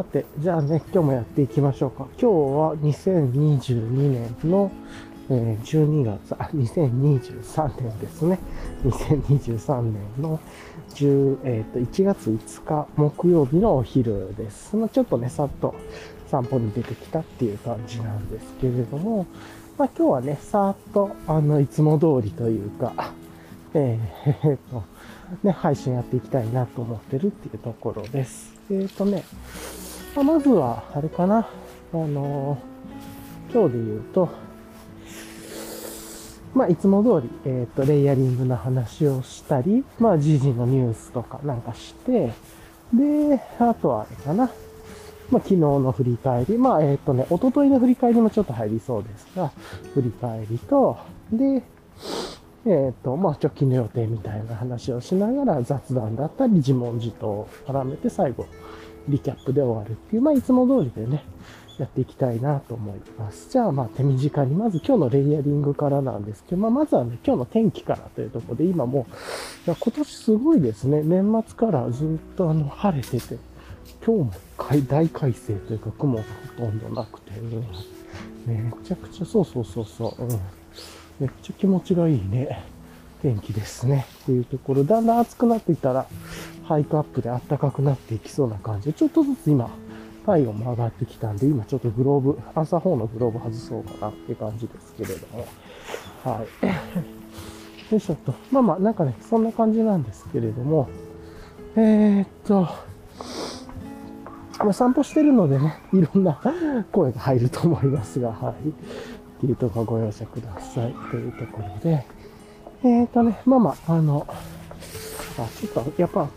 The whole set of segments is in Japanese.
さて、じゃあね、今日もやっていきましょうか。今日は2022年の、え12月、あ、2023年ですね。2023年の10、えーと1月5日木曜日のお昼です。まあちょっとね、さっと散歩に出てきたっていう感じなんですけれども、まあ今日はね、さっと、あの、いつも通りというか、えーえーと、ね、配信やっていきたいなと思ってるっていうところです。えっ、ー、とね、まあまずは、あれかな、あのー今日で言うと、まあ、いつも通り、えっ、と、レイヤリングの話をしたり、まあ、時事のニュースとかなんかして、で、あとはあれかな、まあ、昨日の振り返り、まあ、えっ、とね、一昨日の振り返りもちょっと入りそうですが、振り返りと、で、えっ、と、まあ、直近の予定みたいな話をしながら雑談だったり、自問自答を絡めて最後、リキャップで終わるっていう、まあ、いつも通りでね、やっていきたいなと思います。じゃあ、まあ、手短に、まず今日のレイヤリングからなんですけど、まあ、まずはね、今日の天気からというところで、今もう、いや今年すごいですね。年末からずっとあの、晴れてて、今日も大快晴というか、雲がほとんどなくて、うんめちゃくちゃ、そうそうそうそう、うん。めっちゃ気持ちがいいね。天気ですね。っていうところ、だんだん暑くなっていったら、ハイクアップで暖かくなっていきそうな感じで、ちょっとずつ今、体温も上がってきたんで、今ちょっとグローブ、朝方のグローブ外そうかなって感じですけれども。はい。よいしょっと。まあまあ、なんかね、そんな感じなんですけれども、えー、っと、まあ、散歩してるのでね、いろんな 声が入ると思いますが、はい。っていうところご容赦ください。というところで、えー、っとね、まあまあ、あの、あ、ちょっと、やっぱ、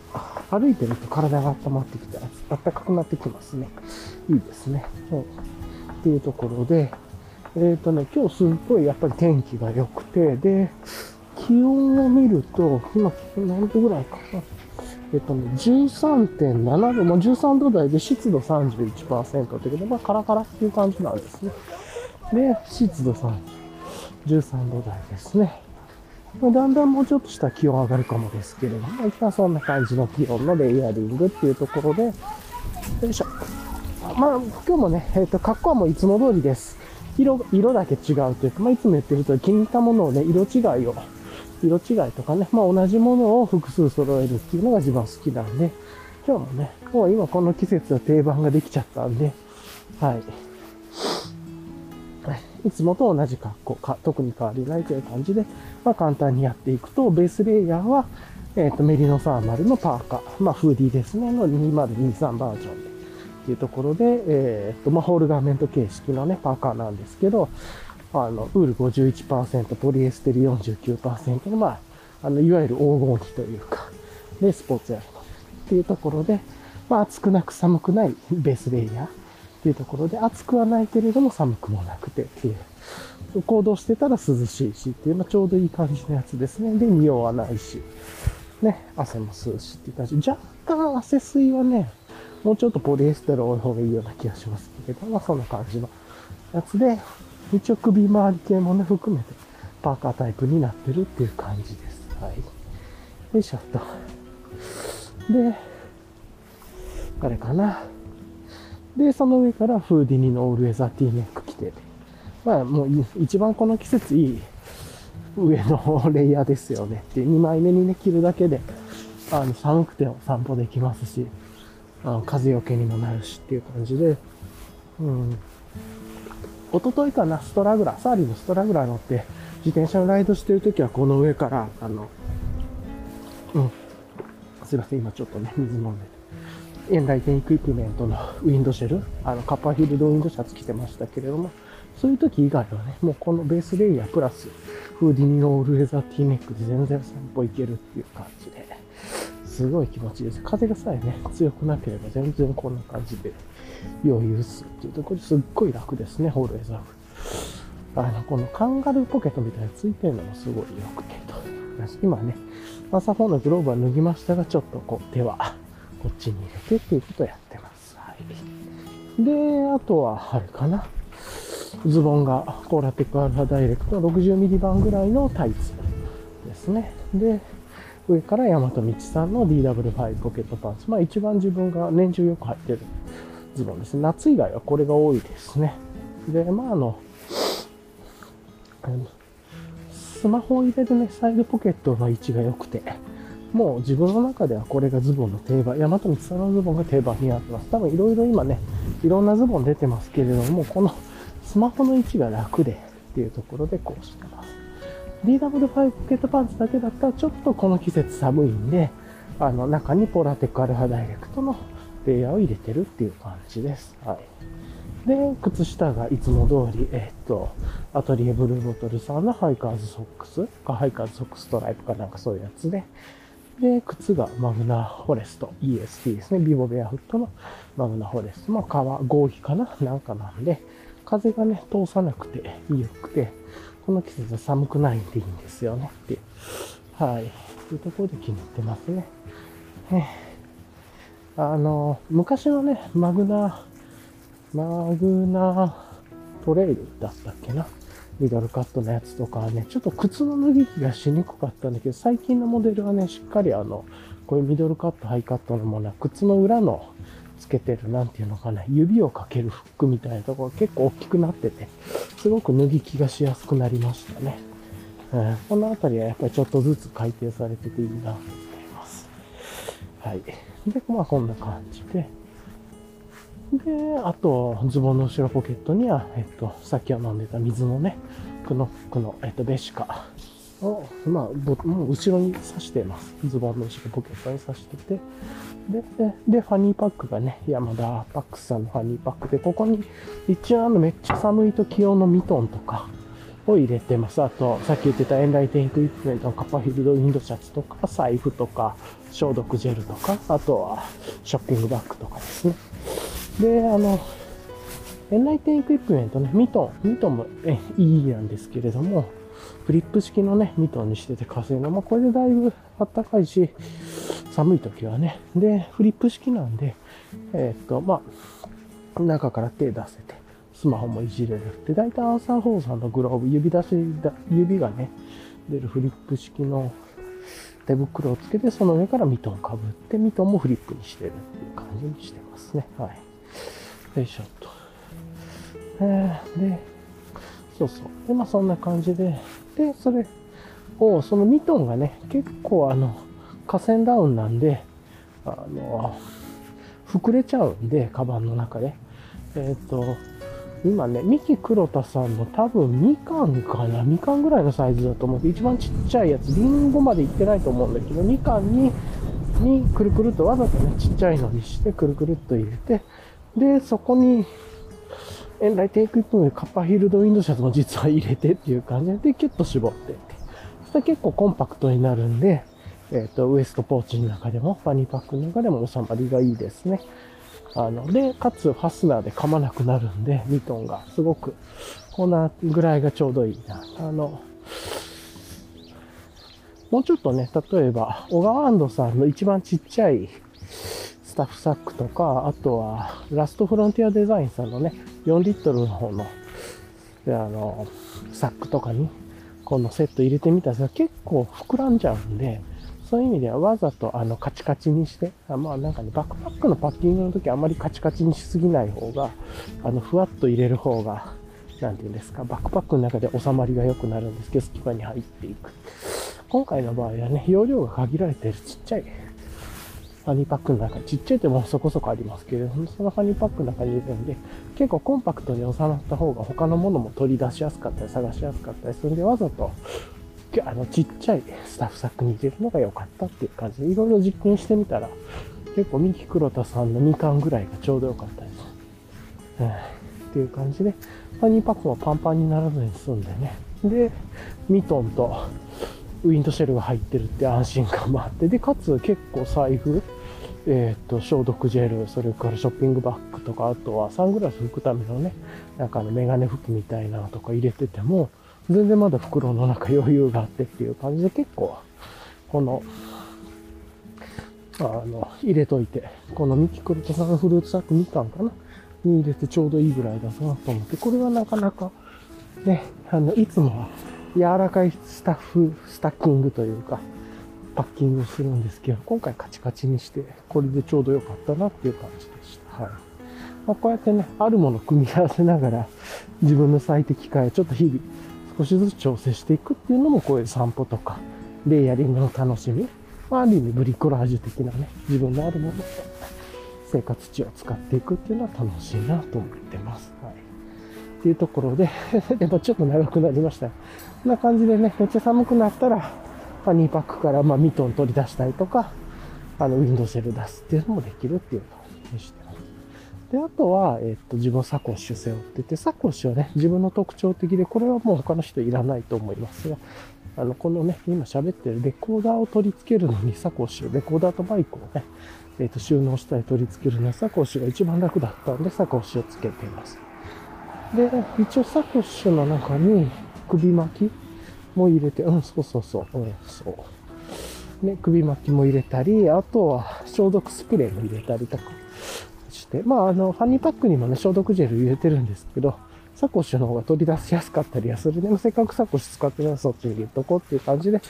歩いてると体が温まってきて、あったかくなってきますね。いいですね。うんっていうところで、えっ、とね、今日すっごいやっぱり天気が良くて、で、気温を見ると、今、何度ぐらいかな。えっ、とね、13.7度、まあ、13度台で湿度31%ということで、まあ、カラカラっていう感じなんですね。で、湿度3 13度台ですね。まだんだんもうちょっとした気温上がるかもですけれども、一旦そんな感じの気温のレイヤリングっていうところで、よいしょ。まあ、今日もね、えっ、と、格好はもういつも通りです。色、色だけ違うというか、まあ、いつも言ってると気に入ったものをね、色違いを、色違いとかね、まあ、同じものを複数揃えるっていうのが一番好きなんで、今日もね、もう今この季節は定番ができちゃったんで、はい。いつもと同じ格好か、特に変わりないという感じで、まあ簡単にやっていくと、ベースレイヤーは、えっ、と、メリノサーマルのパーカー、まあフーディーですね、の2023バージョンで、っていうところで、えっ、と、まあホールガーメント形式のね、パーカーなんですけど、あの、ウール51%、ポリエステル49%の、まあ、あの、いわゆる黄金比というか、で、スポーツやるっていうところで、まあ暑くなく寒くないベースレイヤー。っていうところで、暑くはないけれども寒くもなくてっていう。行動してたら涼しいしっていう、まあ、ちょうどいい感じのやつですね。で、匂わないし、ね、汗も吸うしっていう感じ。若干汗吸いはね、もうちょっとポリエステル多い方がいいような気がしますけど、まあそんな感じのやつで、一応首周り系もね、含めてパーカータイプになってるっていう感じです。はい。よいしょっと。で、あれかな。で、その上からフーディニのオールウェザーティーネック着て、まあもう一番この季節いい上のレイヤーですよねって2枚目にね、着るだけで、あの、寒くても散歩できますし、あの風よけにもなるしっていう感じで、うん。一昨日かな、ストラグラ、サーリーのストラグラ乗って、自転車のライドしてるときはこの上から、あの、うん。すいません、今ちょっとね、水飲んでエンライテンエクイプメントのウィンドシェル、あの、カッパーヒルドウィンドシャツ着てましたけれども、そういう時以外はね、もうこのベースレイヤープラス、フーディニのオールウェザーティーネックで全然散歩行けるっていう感じで、すごい気持ちいいです。風がさえね、強くなければ全然こんな感じで余裕っすっていうところですっごい楽ですね、オールウェザーフ。あの、このカンガルーポケットみたいなついてるのもすごい良くてと。今ね、朝方のグローブは脱ぎましたが、ちょっとこう手はこっちに入れてっていうことをやってます。はい。で、あとは、あれかな。ズボンがコーラテックアルファダイレクトの60ミリ版ぐらいのタイツですね。で、上から大和道さんの DW5 ポケットパンツ。まあ一番自分が年中よく履いてるズボンですね。夏以外はこれが多いですね。で、まああの、あのスマホを入れるね、サイドポケットの位置が良くて、もう自分の中ではこれがズボンの定番、大和光さんのズボンが定番になってます。多分いろいろ今ね、いろんなズボン出てますけれども、このスマホの位置が楽でっていうところでこうしてます。DW5 ポケットパンツだけだったらちょっとこの季節寒いんで、あの中に Polartec Alpha Direct のレイヤーを入れてるっていう感じです。はい。で、靴下がいつも通り、えっと、 Atelier BlueBottle さんのハイカーズソックスか、ハイカーズソックストライプかなんかそういうやつで、で、靴がマグナフォレスト EST ですね。 Vivobarefoot のマグナフォレスト。まあ、革、合皮かななんかなんで、風がね、通さなくていいくて、この季節は寒くないんでいいんですよねって。はい。というところで気に入ってますね。あの、昔のね、マグナ、マグナトレイルだったっけな。ミドルカットのやつとかはね、ちょっと靴の脱ぎ着がしにくかったんだけど、最近のモデルはね、しっかりあの、こういうミドルカット、ハイカットのものは、靴の裏のつけてる、なんていうのかな、指をかけるフックみたいなところ結構大きくなってて、すごく脱ぎ着がしやすくなりましたね。うん、このあたりはやっぱりちょっとずつ改定されてていいなと思います。はい。で、まあこんな感じで。で、あと、ズボンの後ろポケットには、えっと、さっきは飲んでた水のね、クノックの、えっと、ベシカを、まあ、もう後ろに刺してます。ズボンの後ろポケットに刺してて。で、で、でファニーパックがね、山田パックスさんのファニーパックで、ここに一応あのめっちゃ寒い時用のミトンとかを入れてます。あと、さっき言ってた Enlightened Equipment の Copperfield ウィンドシャツとか、財布とか、消毒ジェルとか、あとはショッピングバッグとかですね。で、あの、 Enlightened Equipment ね、ミトン、ミトンもえいいなんですけれども、フリップ式のね、ミトンにしてて稼いの、まあ、これでだいぶあったかいし、寒い時はね。で、フリップ式なんで、えー、っと、まあ、中から手出せて、スマホもいじれる。で、大体アーサーホーさんのグローブ、指出し、指がね、出るフリップ式の手袋をつけて、その上からミトンかぶって、ミトンもフリップにしてるっていう感じにしてますね。はい。よいしょっと。えー、で、そうそう。で、まあそんな感じで、で、それを、そのミトンがね、結構あの、河川ダウンなんで、あの、膨れちゃうんで、カバンの中で。えっ、ー、と、今ね、三木黒田さんの多分みかんかな？みかんぐらいのサイズだと思う一番ちっちゃいやつ、りんごまでいってないと思うんだけど、みかんに、にくるくるっとわざとね、ちっちゃいのにして、くるくるっと入れて、で、そこに、エンライテイクイプカッパーヒールドウィンドシャツも実は入れてっていう感じで、キュッと絞ってって。そしたら結構コンパクトになるんで、えっ、ー、と、ウエストポーチの中でも、ファニーパックの中でも収まりがいいですね。あの、で、かつファスナーで噛まなくなるんで、ミトンがすごく、こんなぐらいがちょうどいいな。あの、もうちょっとね、例えば、小川安藤さんの一番ちっちゃいスタッフサックとか、あとは、ラストフロンティアデザインさんのね、4リットルの方の、あの、サックとかに、このセット入れてみたら結構膨らんじゃうんで、そういう意味ではわざとあのカチカチにして、あまあなんかね、バックパックのパッキングの時あまりカチカチにしすぎない方が、あの、ふわっと入れる方が、なんていうんですか、バックパックの中で収まりが良くなるんですけど、隙間に入っていく。今回の場合はね、容量が限られてるちっちゃいファニーパックの中に、ちっちゃいでもそこそこありますけれども、そのファニーパックの中に入れるんで、結構コンパクトに収まった方が他のものも取り出しやすかったり、探しやすかったりするんで、わざと、あの、ちっちゃいスタッフサックに入れるのが良かったっていう感じで、いろいろ実験してみたら、結構三木黒田さんの2巻ぐらいがちょうど良かったです。うん、っていう感じで、ファニーパックもパンパンにならずに済んでね。で、ミトンとウィンドシェルが入ってるって安心感もあって、で、かつ結構財布、えっ、ー、と、消毒ジェル、それからショッピングバッグとか、あとはサングラス拭くためのね、なんかあのメガネ拭きみたいなのとか入れてても、全然まだ袋の中余裕があってっていう感じで結構、この、あの、入れといて、このミキクルトさんフルーツサックみかんかなに入れてちょうどいいぐらいだなと思って、これはなかなか、ね、あの、いつもは柔らかいスタッフ、スタッキングというか、パッキングするんですけど、今回カチカチにして、これでちょうど良かったなっていう感じでした。はい。まあ、こうやってね、あるものを組み合わせながら、自分の最適化へちょっと日々少しずつ調整していくっていうのも、こういう散歩とか、レイヤリングの楽しみ。まあ、ある意味ブリコラージュ的なね、自分のあるものと生活地を使っていくっていうのは楽しいなと思ってます。はい。っていうところで やっぱちょっと長くなりました。こんな感じでね、めっちゃ寒くなったら、まあ、2パックからまあミトン取り出したりとか、あの、ウィンドシェル出すっていうのもできるっていうのにしてます。で、あとは、えっと、自分サコッシュ背負ってて、サコッシュはね、自分の特徴的で、これはもう他の人いらないと思いますが、あの、このね、今喋ってるレコーダーを取り付けるのにサコッシュ、レコーダーとバイクをね、えっ、と、収納したり取り付けるのはサコッシュが一番楽だったんで、サコッシュをつけています。で、一応サコッシュの中に首巻きも入れて、うん、そうそうそう、うん、そう。ね、首巻きも入れたり、あとは消毒スプレーも入れたりとかして、まあ、あの、ファニーパックにもね、消毒ジェル入れてるんですけど、サコッシュの方が取り出しやすかったりはするね。ませっかくサコッシュ使ってるらそっちに入れとこうっていう感じで、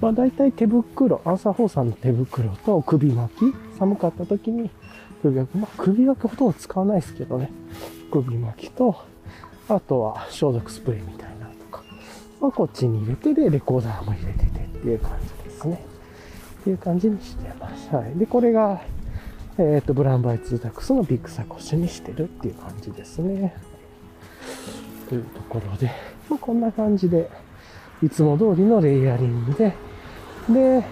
まあ大体手袋、 ANSWER4さんの手袋と首巻き、寒かった時に首巻き、まあ首巻きほとんど使わないですけどね。首巻きと、あとは消毒スプレーみたいな、まあこっちに入れてで、レコーダーも入れててっていう感じですね。っていう感じにしてます。はい。で、これが、えっ、ー、と、 Brown by 2-tacs のビッグサコッシュにしてるっていう感じですね。というところで、まあ、こんな感じで、いつも通りのレイヤリングで、で、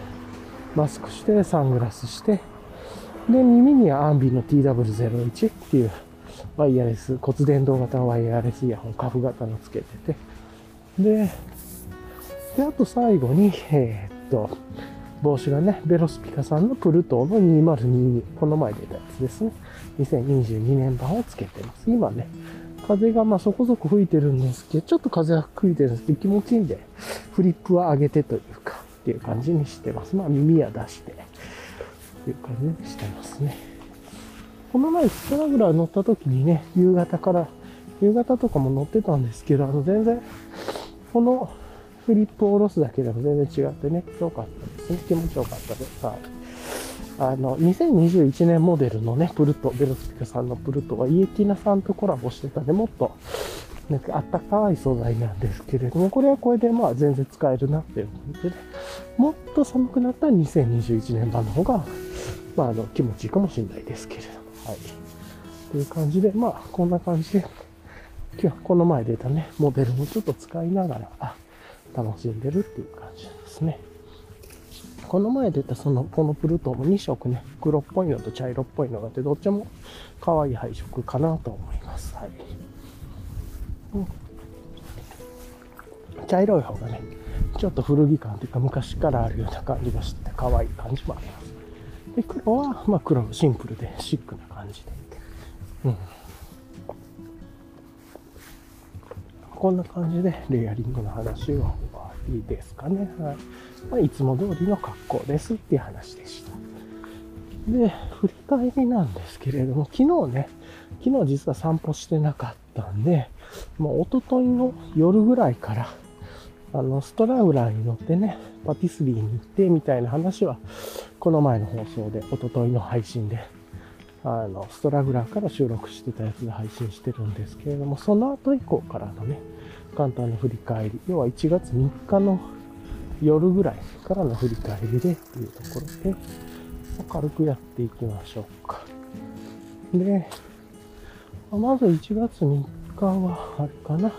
マスクして、サングラスして、で、耳にはアンビの TW01 っていうワイヤレス、骨伝導型ワイヤレスイヤホン、カフ型のつけてて、で、で、あと最後に、えー、っと、帽子がね、ベロスピカさんのプルトーの2022、この前出たやつですね。2022年版をつけてます。今ね、風がまあそこそこ吹いてるんですけど、ちょっと風が吹いてるんですけど、気持ちいいんで、フリップは上げてというか、っていう感じにしてます。まあ耳は出して、っていう感じにしてますね。この前ストラグラー乗った時にね、夕方から、夕方とかも乗ってたんですけど、あの全然、このフリップを下ろすだけでも全然違ってね、良かったですね。気持ちよかったです。はい。あの、2021年モデルのね、プルト、ベロスピカさんのプルトはイエティナさんとコラボしてたんで、もっと、なんかあったかい素材なんですけれども、これはこれでまあ全然使えるなっていう感じで、もっと寒くなったら2021年版の方が、まああの、気持ちいいかもしれないですけれども、はい。という感じで、まあこんな感じで、今日はこの前出たね、モデルもちょっと使いながら、楽しんでるっていう感じですね。この前出たその、このプルトンも2色ね、黒っぽいのと茶色っぽいのがあって、どっちも可愛い配色かなと思います。はい。うん、茶色い方がね、ちょっと古着感というか昔からあるような感じがして可愛い感じもあります。で、黒は、まあ黒のシンプルでシックな感じで。うん。こんな感じでレイヤリングの話は終わりですかね。はい。まあ、いつも通りの格好ですっていう話でした。で、振り返りなんですけれども、昨日ね、昨日実は散歩してなかったんで、もう一昨日の夜ぐらいから、あの、ストラウラーに乗ってね、パティスリーに行ってみたいな話は、この前の放送で、一昨日の配信であの、ストラグラーから収録してたやつで配信してるんですけれども、その後以降からのね、簡単な振り返り、要は1月3日の夜ぐらいからの振り返りでっていうところで、軽くやっていきましょうか。で、まず1月3日は、あれかな。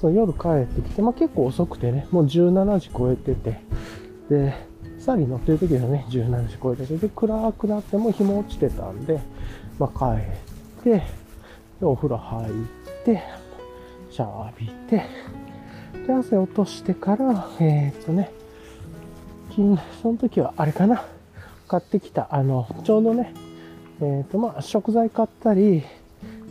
そう、夜帰ってきて、まあ結構遅くてね、もう17時超えてて、で、サリ乗ってる時はね、17時超えてて、で、暗くなっても日も落ちてたんで、まあ帰って、で、お風呂入って、シャワー浴びて、で、汗落としてから、えー、っとね、金、その時はあれかな、買ってきた、あの、ちょうどね、えー、っと、まあ、食材買ったり、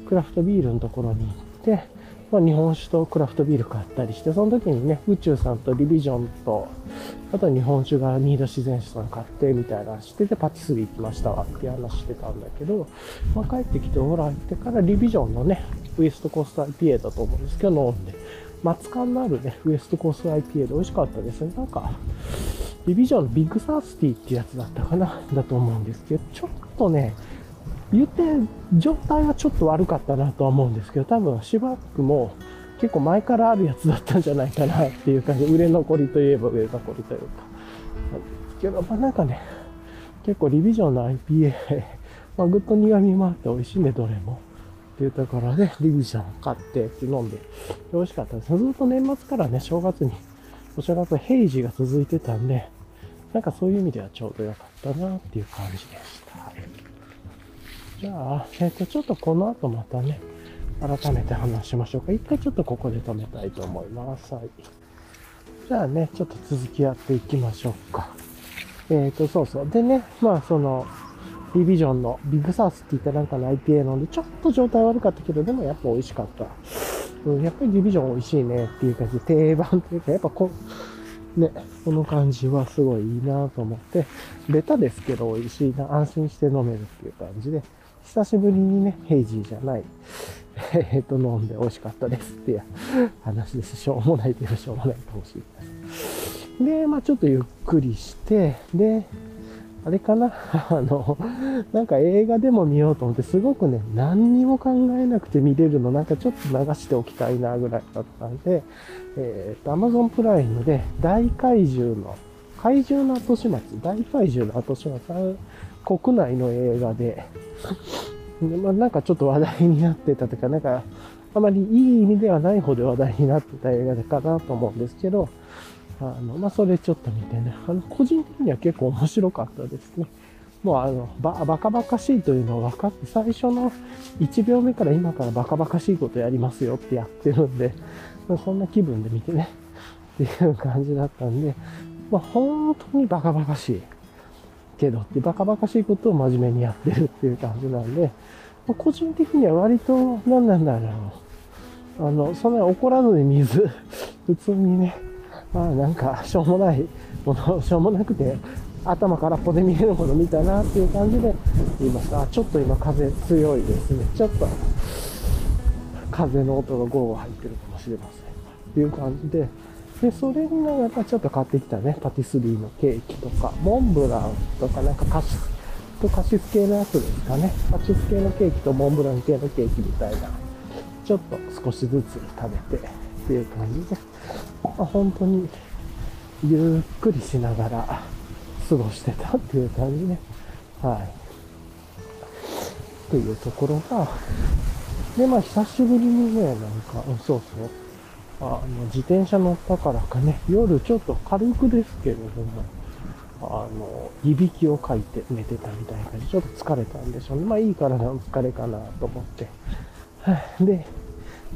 クラフトビールのところに行って、まあ、日本酒とクラフトビール買ったりして、その時にね、宇宙さんとリビジョンと、あと日本酒がニード自然酒さん買ってみたいなしてて、パティスリー行きましたわって話してたんだけど、まあ、帰ってきて終わってから Revision のね、ウエストコースト IPA だと思うんですけど、飲んで、松感のあるね、ウエストコースト IPA で美味しかったですね。なんか、 Revision の Big Thirsty ってやつだったかなだと思うんですけど、ちょっとね、言って状態はちょっと悪かったなとは思うんですけど、多分しばらくも結構前からあるやつだったんじゃないかなっていう感じ、売れ残りといえば売れ残りというか。なんですけど、まあなんかね、結構リビジョンの IPA、まあぐっと苦味もあって美味しいね、どれも。っていうところで、リビジョン買ってって飲んで、美味しかったです。ずっと年末からね、正月に、お正月平時が続いてたんで、なんかそういう意味ではちょうど良かったなっていう感じでした。じゃあ、えっ、と、ちょっとこの後またね、改めて話しましょうか。一回ちょっとここで止めたいと思います。はい。じゃあね、ちょっと続きやっていきましょうか。えっ、と、そうそう。でね、まあその、リビジョンのビッグサウスって言ったなんかの IPA 飲んで、ちょっと状態悪かったけど、でもやっぱ美味しかった。うん、やっぱりリビジョン美味しいねっていう感じで、定番というか、やっぱこう、ね、この感じはすごいいいなと思って、ベタですけど美味しいな、安心して飲めるっていう感じで、久しぶりにね、ヘイジーじゃない、えっと、飲んで美味しかったですっていう話です。しょうもないけどしょうもないかもしれない。で、まあちょっとゆっくりして、で、あれかな？あの、なんか映画でも見ようと思って、すごくね、何にも考えなくて見れるの、なんかちょっと流しておきたいな、ぐらいだったんで、えっ、ー、と、Amazon プライムで、大怪獣の、怪獣の後始末、大怪獣の後始末、国内の映画で、まあ、なんかちょっと話題になってたというか、なんか、あまりいい意味ではない方で話題になってた映画かなと思うんですけど、あの、まあ、それちょっと見てね、あの、個人的には結構面白かったですね。もうあの、ば、バカバカしいというのを分かって、最初の1秒目から今からバカバカしいことやりますよってやってるんで、そんな気分で見てね、っていう感じだったんで、まあ、本当にバカバカしい。けどって、バカバカしいことを真面目にやってるっていう感じなんで、ま、個人的には割と、何なんだろう。あの、そんな怒らずに水、普通にね、まあなんか、しょうもないもの、しょうもなくて、頭空っぽで見えるもの見たなっていう感じで言いました。あ、ちょっと今風強いですね。ちょっと、風の音がゴーゴー入ってるかもしれません。っていう感じで、で、それになんかちょっと買ってきたね、パティスリーのケーキとか、モンブランとかなんかカシスとカシス系のやつですかね。カシス系のケーキとモンブラン系のケーキみたいな、ちょっと少しずつ食べて。っていう感じで、まあ、本当にゆっくりしながら過ごしてたっていう感じね。はい。というところが、で、まあ久しぶりにね、なんか、そうそう、あの、自転車乗ったからかね、夜ちょっと軽くですけれども、あの、いびきをかいて寝てたみたいな感じ、ちょっと疲れたんでしょうね。まあいい体の疲れかなと思って。で、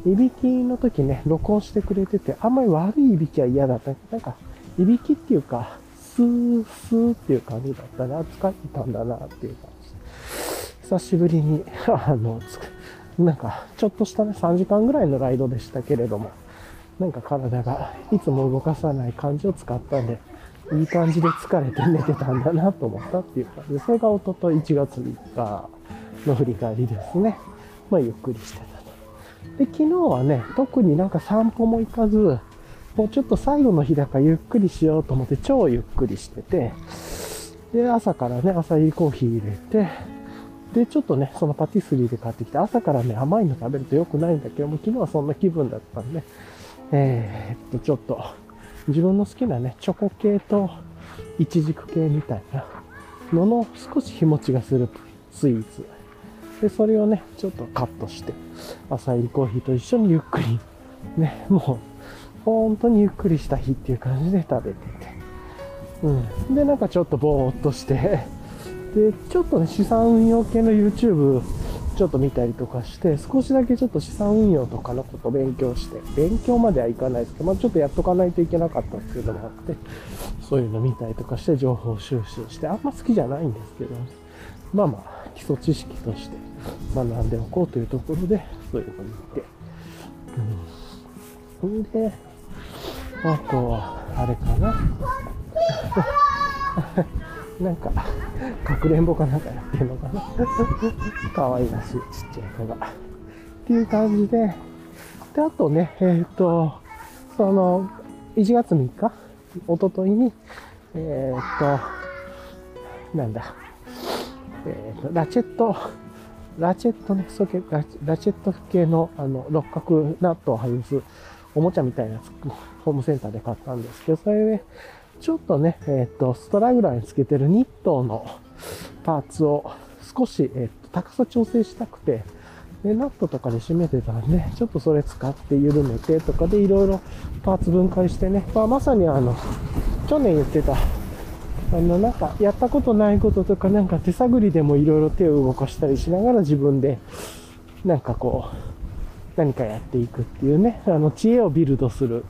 いびきの時ね、録音してくれてて、あんまり悪いいびきは嫌だった。なんか、いびきっていうか、スースーっていう感じだったな。疲れたんだなっていう感じ。久しぶりに、あの、なんか、ちょっとしたね、3時間ぐらいのライドでしたけれども、なんか体がいつも動かさない感じを使ったんで、いい感じで疲れて寝てたんだなと思ったっていう感じで、それがおととい1月3日の振り返りですね。まあ、ゆっくりしてたと。で、昨日はね、特になんか散歩も行かず、もうちょっと最後の日だからゆっくりしようと思って超ゆっくりしてて、で、朝からね、朝入りコーヒー入れて、で、ちょっとね、そのパティスリーで買ってきて、朝からね、甘いの食べると良くないんだけども、昨日はそんな気分だったんで、えー、っと、ちょっと、自分の好きなね、チョコ系とイチジク系みたいなのの少し日持ちがするスイーツ。で、それをね、ちょっとカットして、朝入りコーヒーと一緒にゆっくり、ね、もう、本当にゆっくりした日っていう感じで食べてて。うん。で、なんかちょっとぼーっとして、で、ちょっとね、資産運用系の YouTube ちょっと見たりとかして、少しだけちょっと資産運用とかのこと勉強して、勉強まではいかないですけど、まあちょっとやっとかないといけなかったっていうのもあって、そういうの見たりとかして情報収集して、あんま好きじゃないんですけど、まあまあ、基礎知識として学んでおこうというところで、そういうのを見て、うん。んで、あとは、あれかな。なんか、かくれんぼかなんかやってるのかな。可愛らしいちっちゃい子が。っていう感じで、で、あとね、えっ、ー、と、その、1月3日、おとといに、えっ、ー、と、なんだ、えっ、ー、と、ラチェットラチェットね、ソケララチェット系のあの六角ナットを外すおもちゃみたいな、ホームセンターで買ったんですけど、それで、ちょっとね、えっ、と、ストラグラーにつけてるニットのパーツを少し、えっ、と、高さ調整したくて、で、ナットとかで締めてたんで、ちょっとそれ使って緩めてとかでいろいろパーツ分解してね、まあ、まさにあの、去年言ってた、あの、なんか、やったことないこととか、なんか手探りでもいろいろ手を動かしたりしながら自分で、なんかこう、何かやっていくっていうね、あの、知恵をビルドする。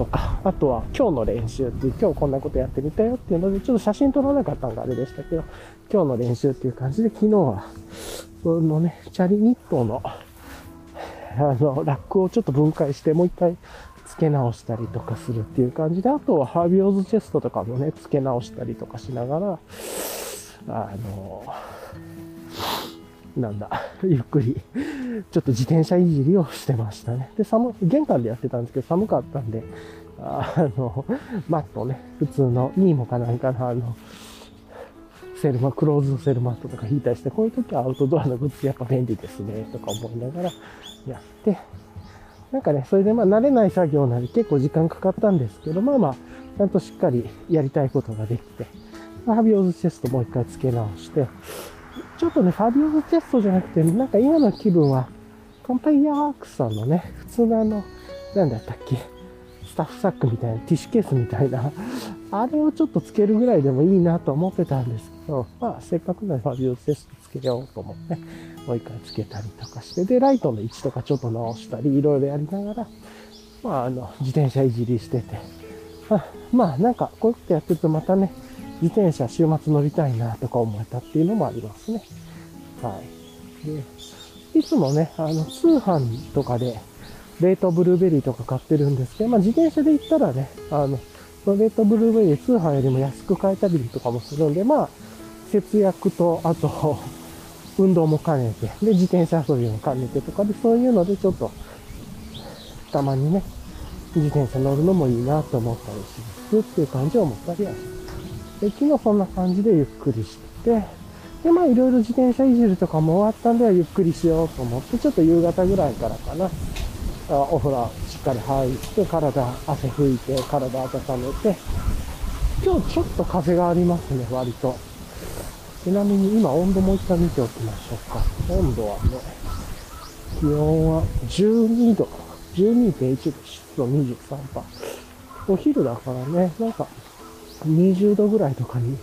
とか、あとは今日の練習っていう、今日こんなことやってみたよっていうので、ちょっと写真撮らなかったのがあれでしたけど、今日の練習っていう感じで、昨日は、そのね、チャリニットの、あの、ラックをちょっと分解して、もう一回付け直したりとかするっていう感じで、あとはハービオーズチェストとかもね、付け直したりとかしながら、あの、なんだ、ゆっくり、ちょっと自転車いじりをしてましたね。で、寒、玄関でやってたんですけど、寒かったんで、あの、マットね、普通のニーモかなんかのあの、セルマ、クローズドセルマットとか引いたりして、こういう時はアウトドアのグッズやっぱ便利ですね、とか思いながらやって、なんかね、それでまあ慣れない作業なり結構時間かかったんですけど、まあまあ、ちゃんとしっかりやりたいことができて、ファビオーズチェストもう一回付け直して、ちょっとね、ファビオーズチェストじゃなくて、なんか今の気分は、コンパイアワークスさんのね、普通のあの、なんだったっけ、スタッフサックみたいな、ティッシュケースみたいな、あれをちょっとつけるぐらいでもいいなと思ってたんですけど、まあ、せっかくならファビオーズテストつけようと思って、もう一回つけたりとかして、で、ライトの位置とかちょっと直したり、いろいろやりながら、まあ、あの、自転車いじりしてて、あまあ、なんか、こういうことやってるとまたね、自転車週末乗りたいなとか思えたっていうのもありますね。はい。で、いつもね、あの、通販とかで、冷凍ブルーベリーとか買ってるんですけど、まあ自転車で行ったらね、あの、その冷凍ブルーベリー通販よりも安く買えたりとかもするんで、まあ、節約と、あと、運動も兼ねて、で、自転車遊びも兼ねてとかで、そういうのでちょっと、たまにね、自転車乗るのもいいなと思ったりしますっていう感じを思ったりはします。で、昨日そんな感じでゆっくりして、で、まあいろいろ自転車いじるとかも終わったんでゆっくりしようと思って、ちょっと夕方ぐらいからかな、あお風呂しっかり入って、体、汗拭いて、体温めて、今日ちょっと風がありますね、割と。ちなみに今温度もう一回見ておきましょうか。温度はね、気温は12度、12.1度、湿度23%。お昼だからね、なんか20度ぐらいとかに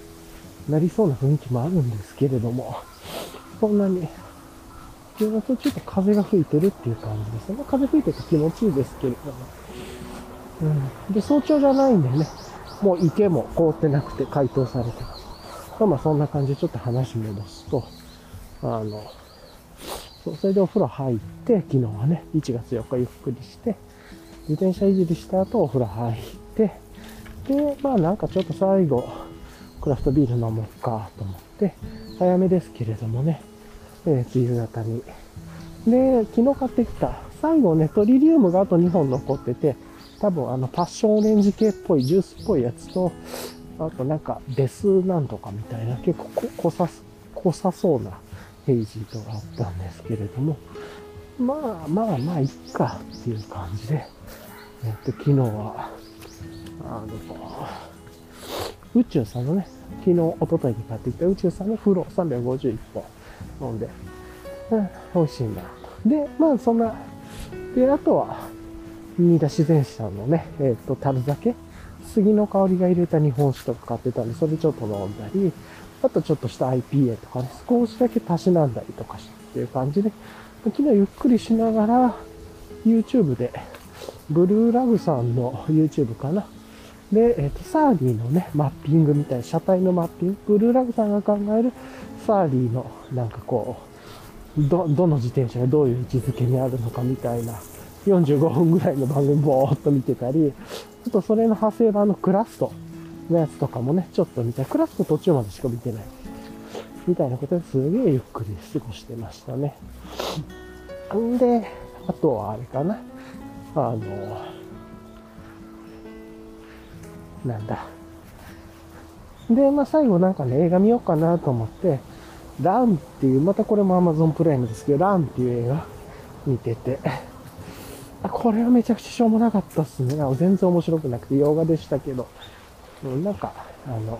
なりそうな雰囲気もあるんですけれども、そんなに、夜だとちょっと風が吹いてるっていう感じですね。風吹いてて気持ちいいですけれども。うん。で、早朝じゃないんでね、もう池も凍ってなくて解凍されてます。まあまあそんな感じでちょっと話戻すと、あの、そう、それでお風呂入って、昨日はね、1月4日ゆっくりして、自転車いじりした後お風呂入って、で、まあなんかちょっと最後、クラフトビール飲もうかと思って、早めですけれどもね、えー、夕方に。で、昨日買ってきた、最後ね、トリリウムがあと2本残ってて、多分あのパッションオレンジ系っぽいジュースっぽいやつと、あとなんかデスなんとかみたいな結構濃さ、濃さそうなヘイジーとがあったんですけれども、まあまあまあ、いっかっていう感じで、えっと、昨日は、あの、宇宙さんのね、昨日、一昨日に買ってきた宇宙さんの風呂351本飲んで、うん、美味しいんだ。で、まあそんな、で、あとは、新田自然史さんのね、えっ、ー、と、樽酒、杉の香りが入れた日本酒とか買ってたんで、それちょっと飲んだり、あとちょっとした IPA とかね、少しだけたしなんだりとかしてっていう感じで、昨日ゆっくりしながら、YouTube で、ブルーラグさんの YouTube かな。で、えっ、と、サーリーのね、マッピングみたいな、車体のマッピング、ブルーラグさんが考えるサーリーの、なんかこう、ど、どの自転車がどういう位置づけにあるのかみたいな、45分ぐらいの番組ぼーっと見てたり、ちょっとそれの派生版のクラストのやつとかもね、ちょっと見たい。クラスト途中までしか見てない。みたいなことですげえゆっくり過ごしてましたね。んで、あとはあれかな。あの、なんだ。で、まあ最後なんかね、映画見ようかなと思って、ランっていう、またこれも Amazon プライムですけど、ランっていう映画見てて、あ、これはめちゃくちゃしょうもなかったっすね。全然面白くなくて洋画でしたけど、なんか、あの、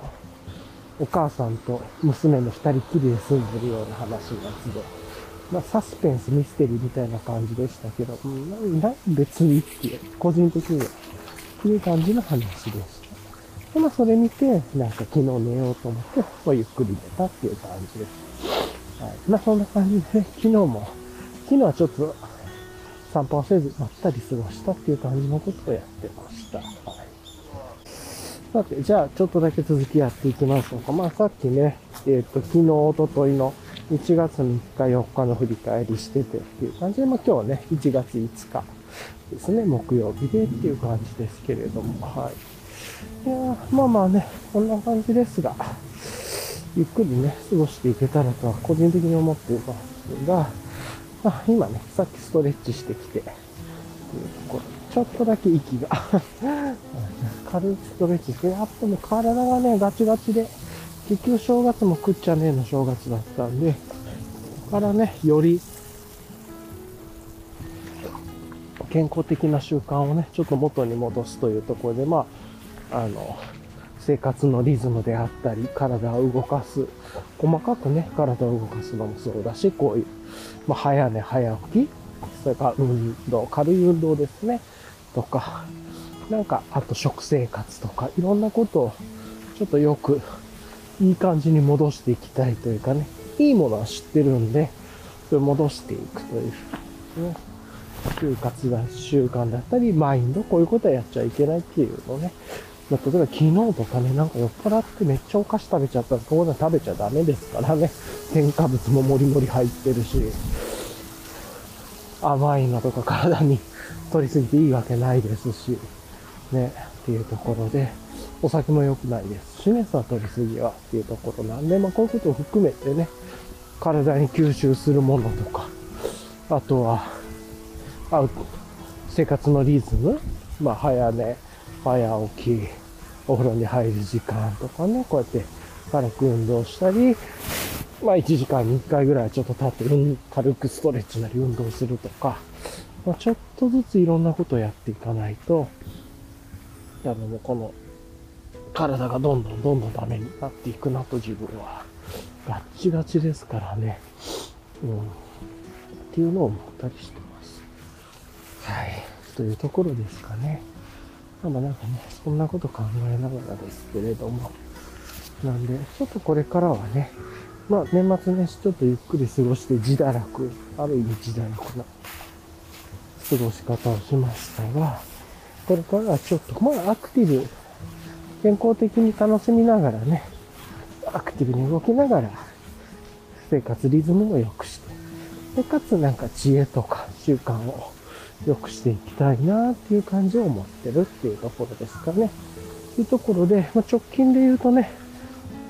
お母さんと娘の二人きりで住んでるような話のやつで、まあ、サスペンス、ミステリーみたいな感じでしたけど、な別にっていう、個人的には、っていう感じの話でした。で、まあ、それ見て、なんか昨日寝ようと思って、まあ、ゆっくり寝たっていう感じです。はい。まあ、そんな感じで、昨日も、昨日はちょっと散歩はせず、まったり過ごしたっていう感じのことをやってました。はい。さて、じゃあ、ちょっとだけ続きやっていきましょうか。まあ、さっきね、えっ、ー、と、昨日、おとといの1月3日、4日の振り返りしててっていう感じで、まあ、今日ね、1月5日ですね、木曜日でっていう感じですけれども、はい。いやまあまあね、こんな感じですが、ゆっくりね、過ごしていけたらとは個人的に思っていますが、あ、今ね、さっきストレッチしてきて、ちょっとだけ息が。軽いストレッチして、やっぱもう体がね、ガチガチで、結局正月も食っちゃねえの正月だったんで、ここからね、より健康的な習慣をね、ちょっと元に戻すというところで、まあ、あの、生活のリズムであったり、体を動かす。細かくね、体を動かすのもそうだし、こういう、まあ、早寝早起き、それから運動、軽い運動ですね、とか、なんか、あと食生活とか、いろんなことを、ちょっとよく、いい感じに戻していきたいというかね、いいものは知ってるんで、それを戻していくという、ね、就活だ、習慣だったり、マインド、こういうことはやっちゃいけないっていうのね、ま、例えば昨日とかね、なんか酔っ払ってめっちゃお菓子食べちゃったら、こういうの食べちゃダメですからね。添加物ももりもり入ってるし、甘いのとか体に取りすぎていいわけないですし、ね、っていうところで、お酒も良くないです。しね、さ、取りすぎはっていうところなんで、まあこういうことを含めてね、体に吸収するものとか、あとは、あ生活のリズム、まあ早寝、早起き、お風呂に入る時間とかね、こうやって軽く運動したり、まあ1時間に1回ぐらいちょっと立って、軽くストレッチなり運動するとか、まあ、ちょっとずついろんなことをやっていかないと、あの、もうこの、体がどんどんどんどんダメになっていくなと自分は、ガッチガチですからね、うん、っていうのを思ったりしてます。はい。というところですかね。まあなんかね、そんなこと考えながらですけれども。なんで、ちょっとこれからはね、まあ年末年始ちょっとゆっくり過ごして自堕落、ある意味自堕落な過ごし方をしましたが、これからはちょっと、まあアクティブ、健康的に楽しみながらね、アクティブに動きながら、生活リズムを良くして、で、かつなんか知恵とか習慣を良くしていきたいなっていう感じを思ってるっていうところですかね。というところで、まあ、直近で言うとね、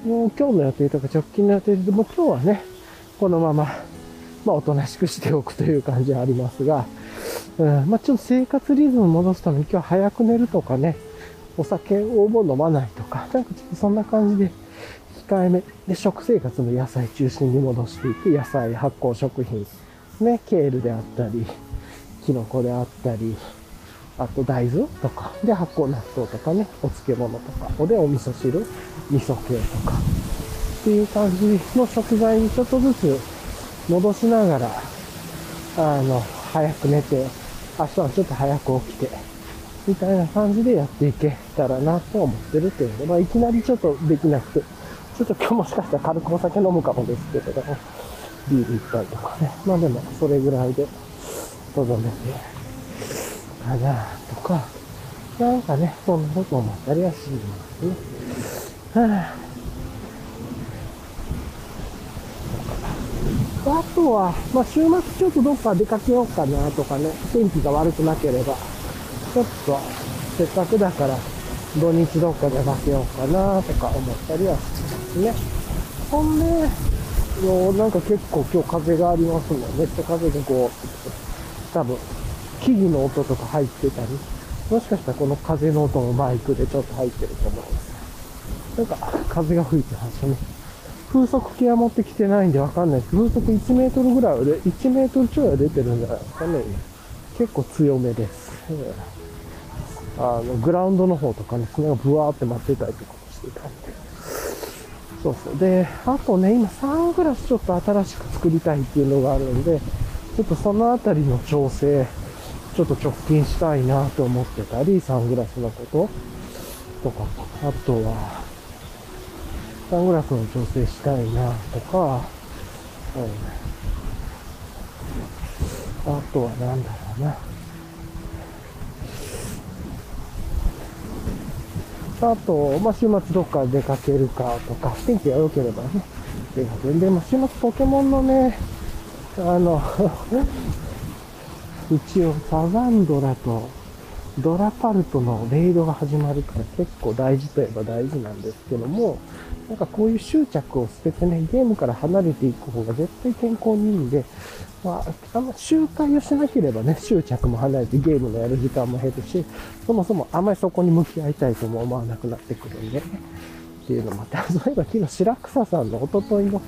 もう今日の予定とか直近の予定で、もう今日はね、このまま、まあおとなしくしておくという感じはありますが、うん、まあちょっと生活リズム戻すために今日早く寝るとかね、お酒をもう飲まないとか、なんかちょっとそんな感じで控えめで食生活の野菜中心に戻していく野菜、発酵食品、ね、ケールであったり、キノコであったり、あと大豆とか、で発酵納豆とかね、お漬物とか、おでお味噌汁、味噌系とか、っていう感じの食材にちょっとずつ戻しながら、あの、早く寝て、明日はちょっと早く起きて、みたいな感じでやっていけたらなと思ってるっていうので、まあいきなりちょっとできなくて、ちょっと今日もしかしたら軽くお酒飲むかもですけれども、ビール一杯とかね。まあでも、それぐらいで、とどめて、かなとか、なんかね、そんなこと思ったりはしますね。はあ、あとは、まあ、週末ちょっとどっか出かけようかなとかね、天気が悪くなければ、ちょっと、せっかくだから、土日どっか出かけようかなとか思ったりはしますね。ほんで、なんか結構今日風がありますもん。めっちゃ風がこう、多分、木々の音とか入ってたり、もしかしたらこの風の音もマイクでちょっと入ってると思うんです。なんか、風が吹いてますね。風速計は持ってきてないんでわかんないです風速1メートルぐらいはで、1メートルちょいは出てるんじゃないですかね。結構強めです。あの、グラウンドの方とかね、砂がブワーって舞ってたりとかもしてたんで。そうそう。で、あとね、今サングラスちょっと新しく作りたいっていうのがあるんで、ちょっとそのあたりの調整、ちょっと直近したいなと思ってたり、サングラスのこととか、あとは、サングラスの調整したいなとか、うん、あとは何だろうな。あと、まあ、週末どっか出かけるかとか、天気が良ければね、出かける。でも週末ポケモンのね、あの 一応サザンドラとドラパルトのレイドが始まるから結構大事といえば大事なんですけども、なんかこういう執着を捨ててね、ゲームから離れていく方が絶対健康にいいんで、まあ、あの、集会をしなければね、執着も離れてゲームのやる時間も減るし、そもそもあまりそこに向き合いたいとも思わなくなってくるんで、ね、っていうのもあって、そういえば昨日白草さんのおとといの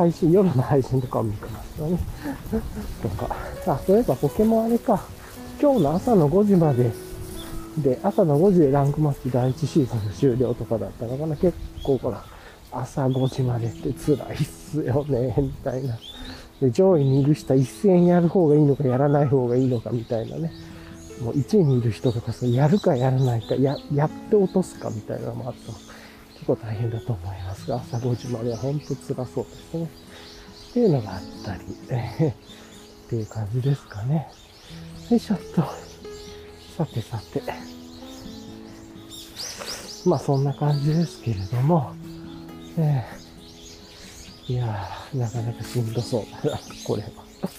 配信、夜の配信とかを見てましたね。とか、あ、そういえばポケモンあれか、今日の朝の5時までで、朝の5時でランクマッチ第1シーズン終了とかだったのかな。結構ほら、朝5時までって辛いっすよね、みたいな。で、上位にいる人は一斉にやる方がいいのかやらない方がいいのかみたいなね。もう1位にいる人とかそやるかやらないか、や、やって落とすかみたいなのもあっても結構大変だと思いますが、朝5時までは本当辛そうですね。っていうのがあったり、えっていう感じですかね。よいしょっと。さてさて。まあそんな感じですけれども、えー、いやー、なかなかしんどそうだな、これは。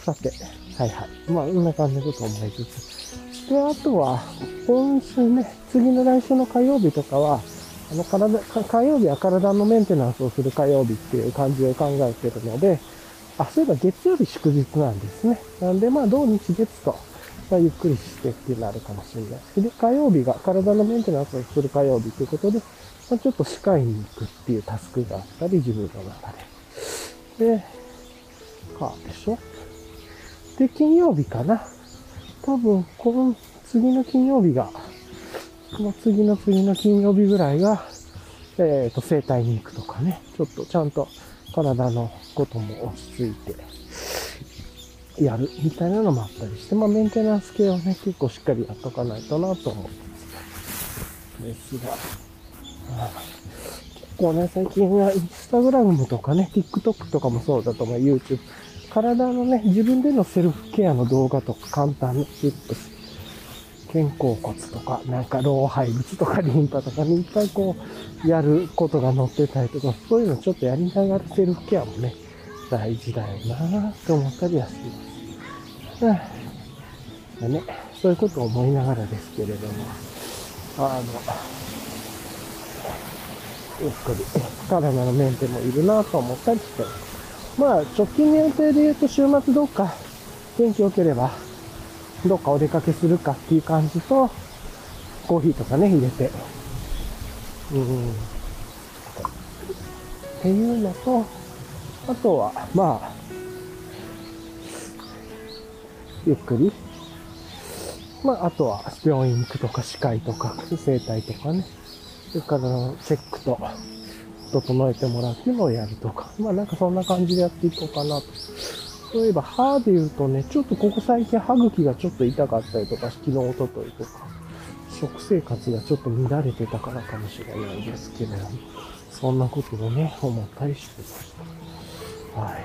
さて、はいはい。まあ、こんな感じのこと思いつつ。で、あとは、今週ね、次の来週の火曜日とかは、あの、体、火曜日は体のメンテナンスをする火曜日っていう感じを考えてるので、あ、そういえば月曜日祝日なんですね。なんで、まあ、土日月と、まあ、ゆっくりしてってなるかもしれないですけど、火曜日が体のメンテナンスをする火曜日ということで、まあ、ちょっと歯科医に行くっていうタスクがあったり、自分の中で。で、か、でしょ？で、金曜日かな。多分、この次の金曜日が、の次の次の金曜日ぐらいが、えっ、ー、と、整体に行くとかね。ちょっとちゃんと体のことも落ち着いて、やるみたいなのもあったりして、まあメンテナンス系をね、結構しっかりやっとかないとなと思ってですが、結構ね、最近はインスタグラムとかね、TikTok とかもそうだと思う、YouTube。体のね、自分でのセルフケアの動画とか簡単なチップス。肩甲骨とか、なんか老廃物とかリンパとかね、いっぱいこう、やることが載ってたりとか、そういうのちょっとやりながらセルフケアもね、大事だよなぁって思ったりはします。うん。ね、そういうことを思いながらですけれども、あの、ゆっくり、体のメンテもいるなぁと思ったりして。まあ、直近の予定で言うと週末どっか天気良ければ、どっかお出かけするかっていう感じと、コーヒーとかね、入れて。うん。っていうのと、あとは、まあ、ゆっくり。まあ、あとは、病院行くとか、歯科医とか、整体とかね。それからチェックと整えてもらうっていうのをやるとか。まあなんかそんな感じでやっていこうかなと。そういえば歯で言うとね、ちょっとここ最近歯茎がちょっと痛かったりとか、昨日、おとといとか、食生活がちょっと乱れてたからかもしれないですけど、そんなことをね、思ったりしてました。は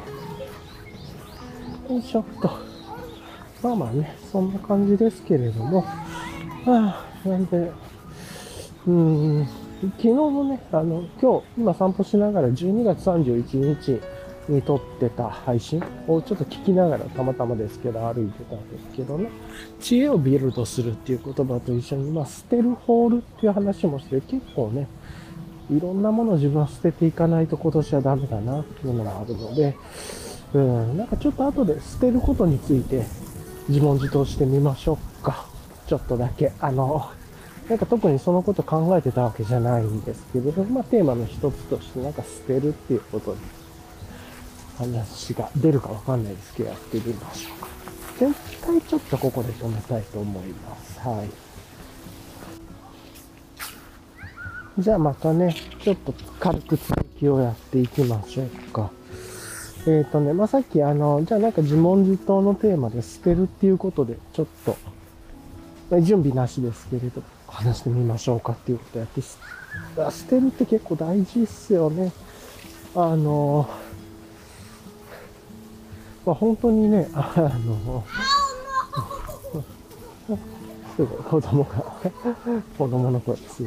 い。よいしょっと。まあまあね、そんな感じですけれども、はあ、なんで、うん、昨日のね、あの、今日、今散歩しながら12月31日に撮ってた配信をちょっと聞きながらたまたまですけど歩いてたんですけどね、知恵をビルドするっていう言葉と一緒に、まあ、捨てるホールっていう話もして、結構ね、いろんなものを自分は捨てていかないと今年はダメだなっていうのがあるので、うん、なんかちょっと後で捨てることについて自問自答してみましょうか。ちょっとだけ。あの、なんか特にそのこと考えてたわけじゃないんですけれど、まあテーマの一つとしてなんか捨てるっていうことに話が出るかわかんないですけど、やってみましょうか。全体ちょっとここで止めたいと思います。はい。じゃあまたね、ちょっと軽く続きをやっていきましょうか。えっ、ー、とね、まあ、さっきあの、じゃあなんか自問自答のテーマで捨てるっていうことで、ちょっと、準備なしですけれど、話してみましょうかっていうことやって、捨てるって結構大事っすよね。あの、まあ、本当にね、あの、すごい子供が、子供の声です